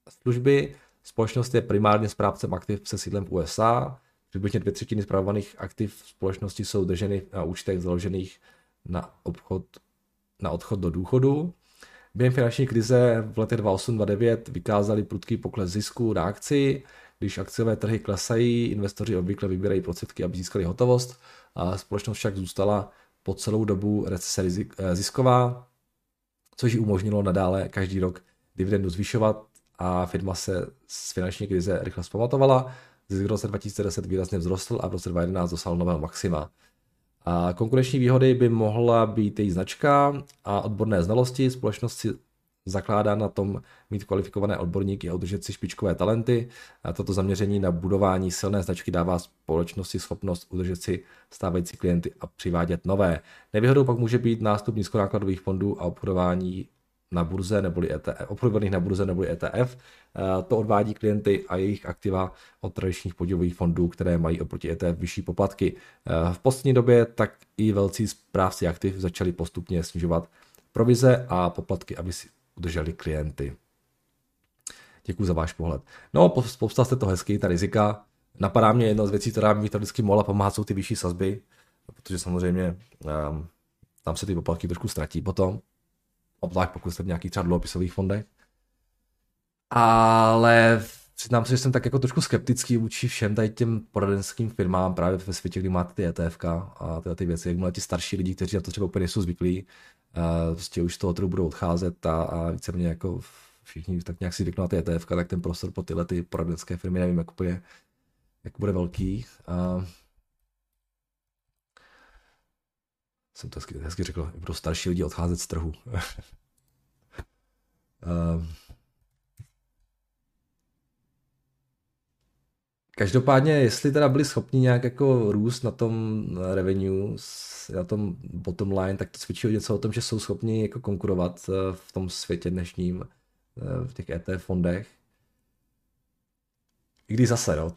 služby. Společnost je primárně správcem aktiv se sídlem v USA. Přibližně dvě třetiny zpravovaných aktiv společnosti jsou drženy na účtech založených na, obchod, na odchod do důchodu. Během finanční krize v letech 2008-2009 vykázali prudký pokles zisku na akci, když akciové trhy klesají, investoři obvykle vybírají prostředky, aby získali hotovost, a společnost však zůstala po celou dobu recese eh, zisková, což ji umožnilo nadále každý rok dividendu zvyšovat a firma se z finanční krize rychle zpamatovala. Zisk v roce 2010 výrazně vzrostl a v roce 2011 dosáhl nového maxima. A konkurenční výhody by mohla být její značka a odborné znalosti. Společnost si zakládá na tom mít kvalifikované odborníky a udržet si špičkové talenty. A toto zaměření na budování silné značky dává společnosti schopnost udržet si stávající klienty a přivádět nové. Nevýhodou pak může být nástup nízkonákladových fondů a obchodování na burze neboli ETF, obchodovaných na burze neboli ETF. To odvádí klienty a jejich aktiva od tradičních podílových fondů, které mají oproti ETF vyšší poplatky. V poslední době tak i velcí správci aktiv začali postupně snižovat provize a poplatky, aby si udrželi klienty. Děkuji za váš pohled. No, popsal jste to hezky, ta rizika. Napadá mě jedna z věcí, která by to vždycky mohla pomáhat, jsou ty vyšší sazby, protože samozřejmě um, tam se ty poplatky trošku ztratí potom, obzvlášť pokud jste v nějakých třeba dluhopisových fondech. Ale přiznám se, že jsem tak jako trošku skeptický vůči všem tady těm poradenským firmám právě ve světě, kdy máte ty ETF a tyhle ty věci, jakmile ti starší lidi, kteří na to třeba úplně jsou zvyklí, prostě už z toho trhu budou odcházet a, a víceméně jako všichni tak nějak si zvyknou na ty ETF, tak ten prostor pro tyhle ty poradenské firmy, nevím, jak úplně, jak bude velký. A jsem to hezky, hezky řekl, budou starší lidi odcházet z trhu. (laughs) Každopádně, jestli teda byli schopni nějak jako růst na tom revenue, na tom bottom line, tak to svědčí něco o tom, že jsou schopni jako konkurovat eh, v tom světě dnešním, eh, v těch ETF fondech. I když zase, jo,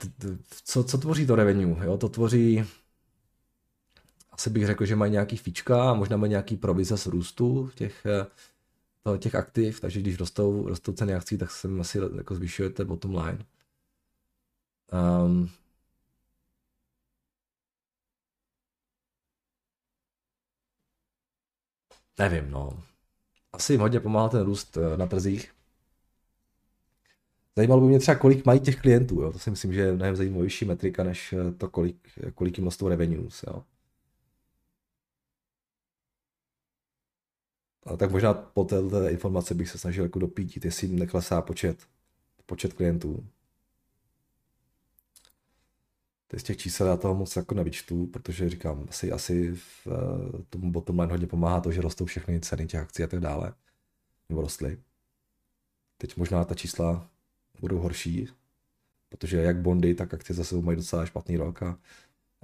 co, co tvoří to revenue? Jo? To tvoří, asi bych řekl, že mají nějaký fíčka a možná mají nějaký provize z růstu těch, eh, těch aktiv, takže když rostou, rostou ceny akcí, tak se asi jako zvyšujete bottom line. Um, nevím, no. Asi jim hodně pomáhá ten růst eh, na trzích. Zajímalo by mě třeba, kolik mají těch klientů, jo. To si myslím, že je mnohem zajímavější metrika, než eh, to, kolik, kolik jim rostou revenues, jo. A tak možná po této informace bych se snažil jako dopítit, jestli jim neklesá počet, počet klientů z těch čísel já toho moc jako nevyčtu, protože říkám, asi, asi v uh, tomu bottom line hodně pomáhá to, že rostou všechny ceny těch akcí a tak dále. Nebo rostly. Teď možná ta čísla budou horší, protože jak bondy, tak akcie zase mají docela špatný rok a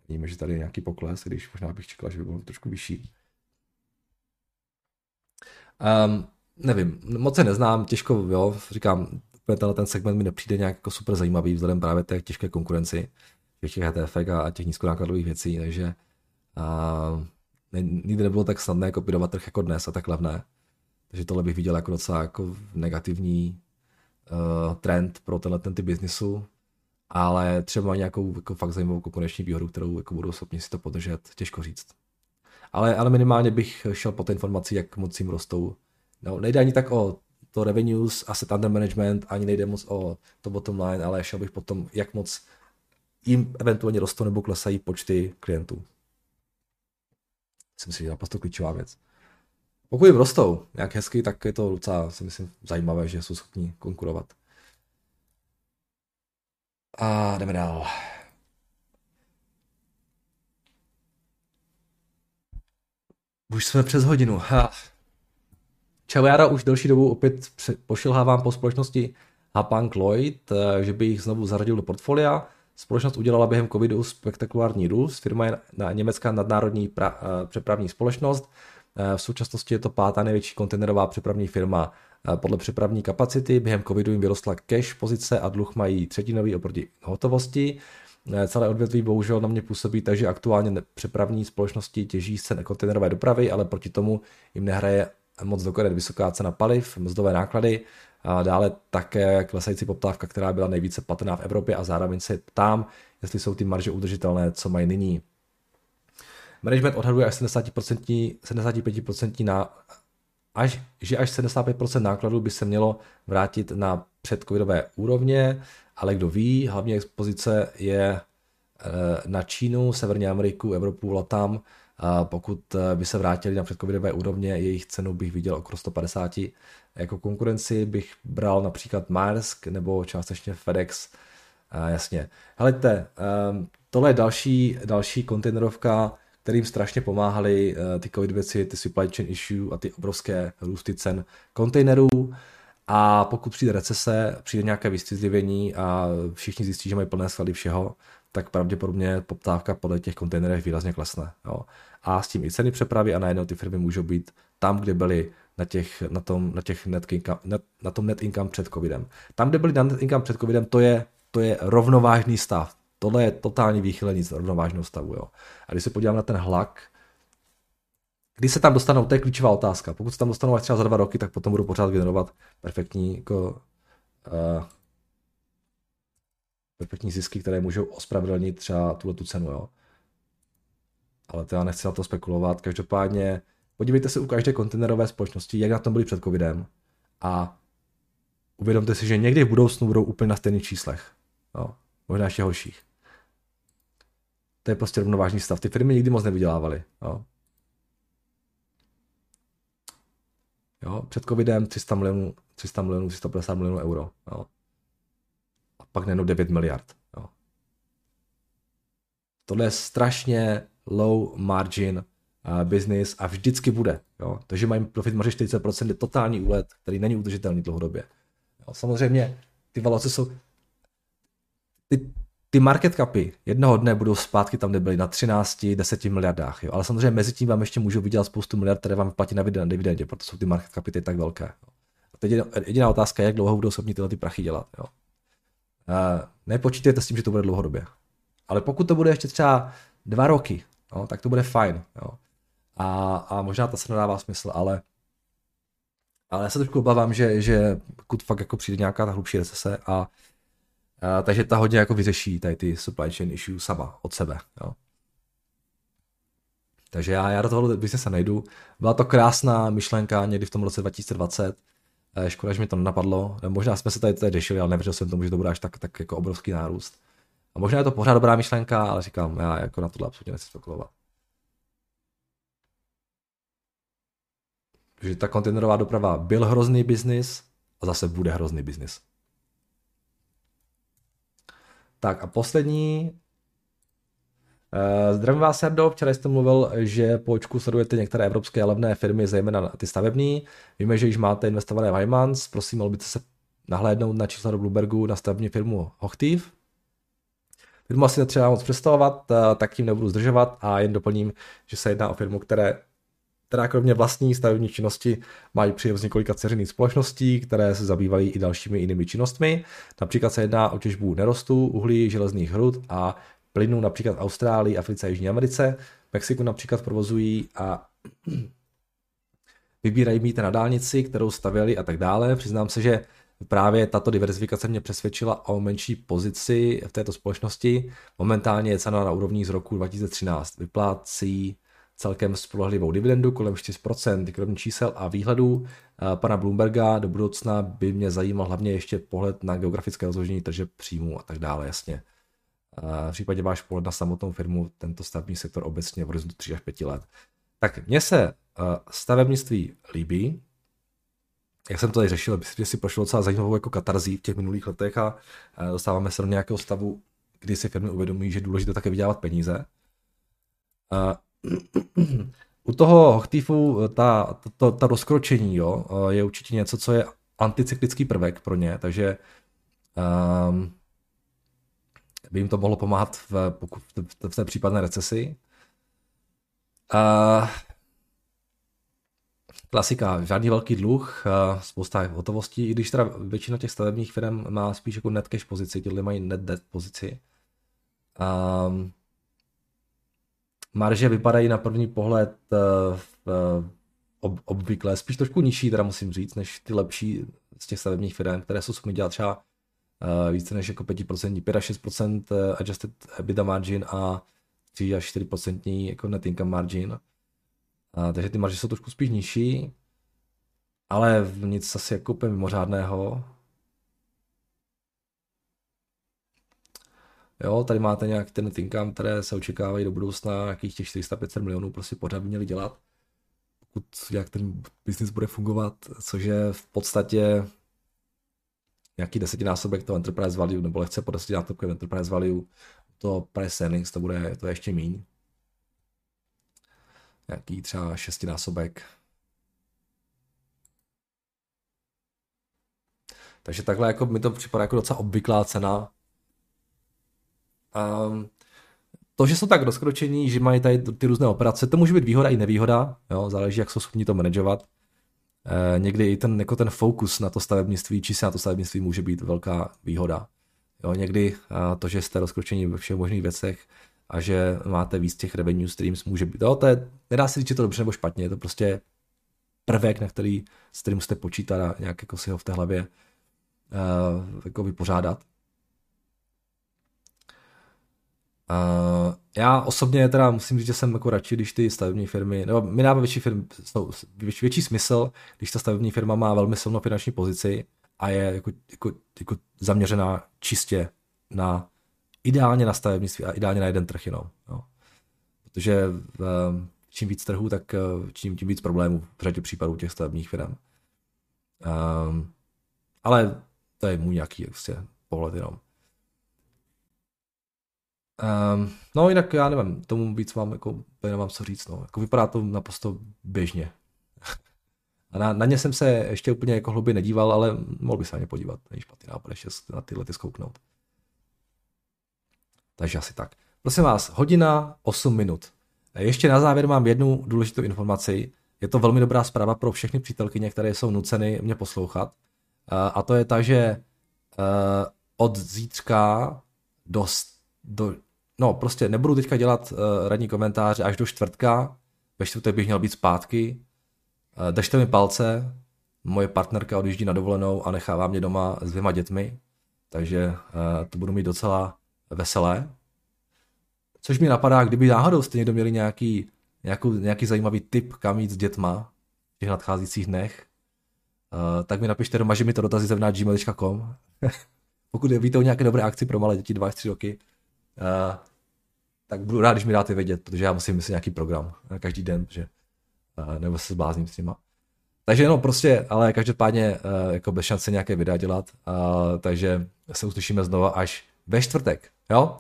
víme, že tady je nějaký pokles, když možná bych čekal, že by byl trošku vyšší. Um, nevím, moc se neznám, těžko, jo, říkám, tenhle ten segment mi nepřijde nějak jako super zajímavý vzhledem právě té těžké konkurenci těch ETF a těch nízkonákladových věcí, takže a, ne, nikdy nebylo tak snadné kopírovat trh jako dnes a tak levné. Takže tohle bych viděl jako docela jako negativní uh, trend pro tenhle ten typ biznisu, ale třeba nějakou jako fakt zajímavou konkurenční výhodu, kterou jako budou schopni si to podržet, těžko říct. ale, ale minimálně bych šel po té informaci, jak moc jim rostou. No, nejde ani tak o to revenues, asset under management, ani nejde moc o to bottom line, ale šel bych potom, jak moc jim eventuálně rostou nebo klesají počty klientů. Myslím si, že je naprosto klíčová věc. Pokud jim rostou nějak hezky, tak je to docela, si myslím, zajímavé, že jsou schopni konkurovat. A jdeme dál. Už jsme přes hodinu. Ha. Já už delší dobu opět pošilhávám po společnosti Hapang Lloyd, eh, že by jich znovu zaradil do portfolia. Společnost udělala během covidu spektakulární růst. Firma je na německá nadnárodní pra, uh, přepravní společnost. Uh, v současnosti je to pátá největší kontejnerová přepravní firma uh, podle přepravní kapacity. Během covidu jim vyrostla cash pozice a dluh mají třetinový oproti hotovosti. Celé odvětví bohužel na mě působí takže aktuálně přepravní společnosti těží se kontejnerové dopravy, ale proti tomu jim nehraje moc dokonat vysoká cena paliv, mzdové náklady, a dále také klesající poptávka, která byla nejvíce patrná v Evropě a zároveň se ptám, jestli jsou ty marže udržitelné, co mají nyní. Management odhaduje až 70%, 75% na, až, že až 75% nákladů by se mělo vrátit na předcovidové úrovně, ale kdo ví, hlavní expozice je eh, na Čínu, Severní Ameriku, Evropu, Latam. Pokud eh, by se vrátili na předcovidové úrovně, jejich cenu bych viděl okolo 150. Jako konkurenci bych bral například Maersk nebo částečně FedEx. A jasně. Helejte, ehm, tohle je další, další kontejnerovka, kterým strašně pomáhaly eh, ty covid věci, ty supply chain issue a ty obrovské růsty cen kontejnerů. A pokud přijde recese, přijde nějaké vystřízlivění a všichni zjistí, že mají plné sklady všeho, tak pravděpodobně poptávka podle těch kontejnerech výrazně klesne. Jo. A s tím i ceny přepravy a najednou ty firmy můžou být tam, kde byly na, těch, na, tom, na, těch net income, net, na tom net income před covidem. Tam, kde byly na net income před covidem, to je, to je rovnovážný stav. Tohle je totální výchylení z rovnovážného stavu. Jo. A když se podívám na ten hlak, Kdy se tam dostanou, to je klíčová otázka. Pokud se tam dostanou až třeba za dva roky, tak potom budou pořád generovat perfektní, jako, uh, perfektní zisky, které můžou ospravedlnit třeba tuhle tu cenu. Jo. Ale to já nechci na to spekulovat. Každopádně podívejte se u každé kontejnerové společnosti, jak na tom byli před covidem a uvědomte si, že někdy v budoucnu budou úplně na stejných číslech. Jo. Možná ještě horších. To je prostě rovnovážný stav. Ty firmy nikdy moc nevydělávaly. Jo. Jo? Před covidem 300 milionů, 300 milionů, 350 milionů euro. Jo? A pak najednou 9 miliard. Jo? Tohle je strašně low margin business a vždycky bude. Jo? To, že mají profit marže 40% je totální úlet, který není udržitelný dlouhodobě. Jo? Samozřejmě ty valuace jsou ty, ty market capy jednoho dne budou zpátky tam, kde byly na 13, 10 miliardách. Jo? Ale samozřejmě mezi tím vám ještě můžou vydělat spoustu miliard, které vám platí na dividendě, proto jsou ty market capy tak velké. Jo? A teď jediná otázka je, jak dlouho budou schopni tyhle ty prachy dělat. Jo? Uh, nepočítejte s tím, že to bude dlouhodobě. Ale pokud to bude ještě třeba dva roky, jo, tak to bude fajn. Jo? A, a možná to se nedává smysl, ale ale já se trošku obávám, že, že pokud fakt jako přijde nějaká ta hlubší recese a Uh, takže ta hodně jako vyřeší tady ty supply chain issue sama, od sebe. Jo. Takže já, já do toho biznese nejdu. Byla to krásná myšlenka někdy v tom roce 2020. Eh, škoda, že mi to nenapadlo. Eh, možná jsme se tady, tady řešili, ale nevěřil jsem tomu, že to bude až tak, tak jako obrovský nárůst. A možná je to pořád dobrá myšlenka, ale říkám, já jako na tohle absolutně nechci spekulovat. Že ta kontejnerová doprava byl hrozný biznis a zase bude hrozný biznis. Tak a poslední. Uh, zdravím vás, Jardo. Včera jste mluvil, že po očku sledujete některé evropské levné firmy, zejména ty stavební. Víme, že již máte investované v Hymans. Prosím, mohl byste se nahlédnout na čísla do Bloombergu na stavební firmu Hochtiv. Firmu asi netřeba moc představovat, eh, tak tím nebudu zdržovat a jen doplním, že se jedná o firmu, které která kromě vlastní stavební činnosti mají příjem z několika ceřených společností, které se zabývají i dalšími jinými činnostmi. Například se jedná o těžbu nerostů, uhlí, železných hrud a plynu například v Austrálii, Africe a Jižní Americe. Mexiku například provozují a (clears throat) vybírají mít na dálnici, kterou stavěli a tak dále. Přiznám se, že právě tato diverzifikace mě přesvědčila o menší pozici v této společnosti. Momentálně je cena na úrovni z roku 2013. Vyplácí celkem spolehlivou dividendu kolem 4% kromě čísel a výhledů pana Bloomberga do budoucna by mě zajímal hlavně ještě pohled na geografické rozložení tržeb příjmů a tak dále, jasně. V případě váš pohled na samotnou firmu, tento stavební sektor obecně v horizontu 3 až 5 let. Tak mně se stavebnictví líbí, jak jsem to tady řešil, myslím, že si prošlo docela zajímavou jako katarzí v těch minulých letech a dostáváme se do nějakého stavu, kdy si firmy uvědomují, že je důležité také vydělávat peníze. U toho Hochtifu ta, ta, ta rozkročení jo, je určitě něco, co je anticyklický prvek pro ně, takže um, by jim to mohlo pomáhat v, v, v té případné recesi. Uh, klasika, žádný velký dluh, uh, spousta hotovostí, i když teda většina těch stavebních firm má spíš jako net cash pozici, tyhle mají net debt pozici. Um, marže vypadají na první pohled uh, ob, obvykle, spíš trošku nižší, teda musím říct, než ty lepší z těch stavebních firm, které jsou schopny dělat třeba uh, více než jako 5%, 5 až 6% adjusted EBITDA margin a 3 až 4% jako net income margin. Uh, takže ty marže jsou trošku spíš nižší, ale nic asi jako úplně mimořádného. Jo, tady máte nějak ten income, které se očekávají do budoucna, nějakých těch 400-500 milionů prostě pořád by měli dělat. Pokud jak ten biznis bude fungovat, což je v podstatě nějaký desetinásobek toho enterprise value, nebo lehce po desetinásobku enterprise value, to price earnings, to bude to je ještě míň. Nějaký třeba šestinásobek. Takže takhle jako mi to připadá jako docela obvyklá cena Um, to, že jsou tak rozkročení, že mají tady ty různé operace, to může být výhoda i nevýhoda, jo, záleží, jak jsou schopni to manažovat. E, někdy i ten, jako ten fokus na to stavebnictví, či se na to stavebnictví může být velká výhoda. Jo, někdy a to, že jste rozkročení ve všech možných věcech a že máte víc těch revenue streams, může být, jo, to je, nedá se říct, že to dobře nebo špatně, je to prostě prvek, na který, s kterým musíte počítat a nějak jako si ho v té hlavě uh, jako vypořádat. Já osobně teda musím říct, že jsem jako radši, když ty stavební firmy, nebo mi dává větší, firm, větší, větší smysl, když ta stavební firma má velmi silnou finanční pozici a je jako, jako, jako zaměřená čistě na ideálně na stavebnictví a ideálně na jeden trh jenom. Jo. Protože uh, čím víc trhů, tak uh, čím, tím víc problémů v řadě případů těch stavebních firm. Um, ale to je můj nějaký prostě, pohled jenom. Um, no jinak já nevím, tomu víc mám, jako, nemám co říct, no. Jako vypadá to naprosto běžně. (laughs) A na, na ně jsem se ještě úplně jako hloubě nedíval, ale mohl bych se na ně podívat. Není špatný nápad ještě na tyhle ty zkouknout. Takže asi tak. Prosím vás, hodina 8 minut. Ještě na závěr mám jednu důležitou informaci. Je to velmi dobrá zpráva pro všechny přítelkyně, které jsou nuceny mě poslouchat. A to je ta, že eh, od zítřka do, do no prostě nebudu teďka dělat uh, radní komentáře až do čtvrtka, ve čtvrtek bych měl být zpátky, uh, držte mi palce, moje partnerka odjíždí na dovolenou a nechává mě doma s dvěma dětmi, takže uh, to budu mít docela veselé. Což mi napadá, kdyby náhodou jste někdo měli nějaký, nějakou, nějaký zajímavý tip, kam jít s dětma v těch nadcházejících dnech, uh, tak mi napište doma, že mi to dotazy gmail.com. (laughs) Pokud víte o nějaké dobré akci pro malé děti 2 3 roky, uh, tak budu rád, když mi dáte vědět, protože já musím myslet nějaký program uh, každý den, že uh, nebo se zblázním s nima. Takže no prostě, ale každopádně uh, jako bez šance nějaké videa dělat, uh, takže se uslyšíme znova až ve čtvrtek, jo?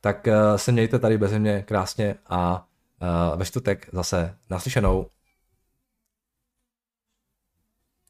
Tak uh, se mějte tady bez mě krásně a uh, ve čtvrtek zase naslyšenou.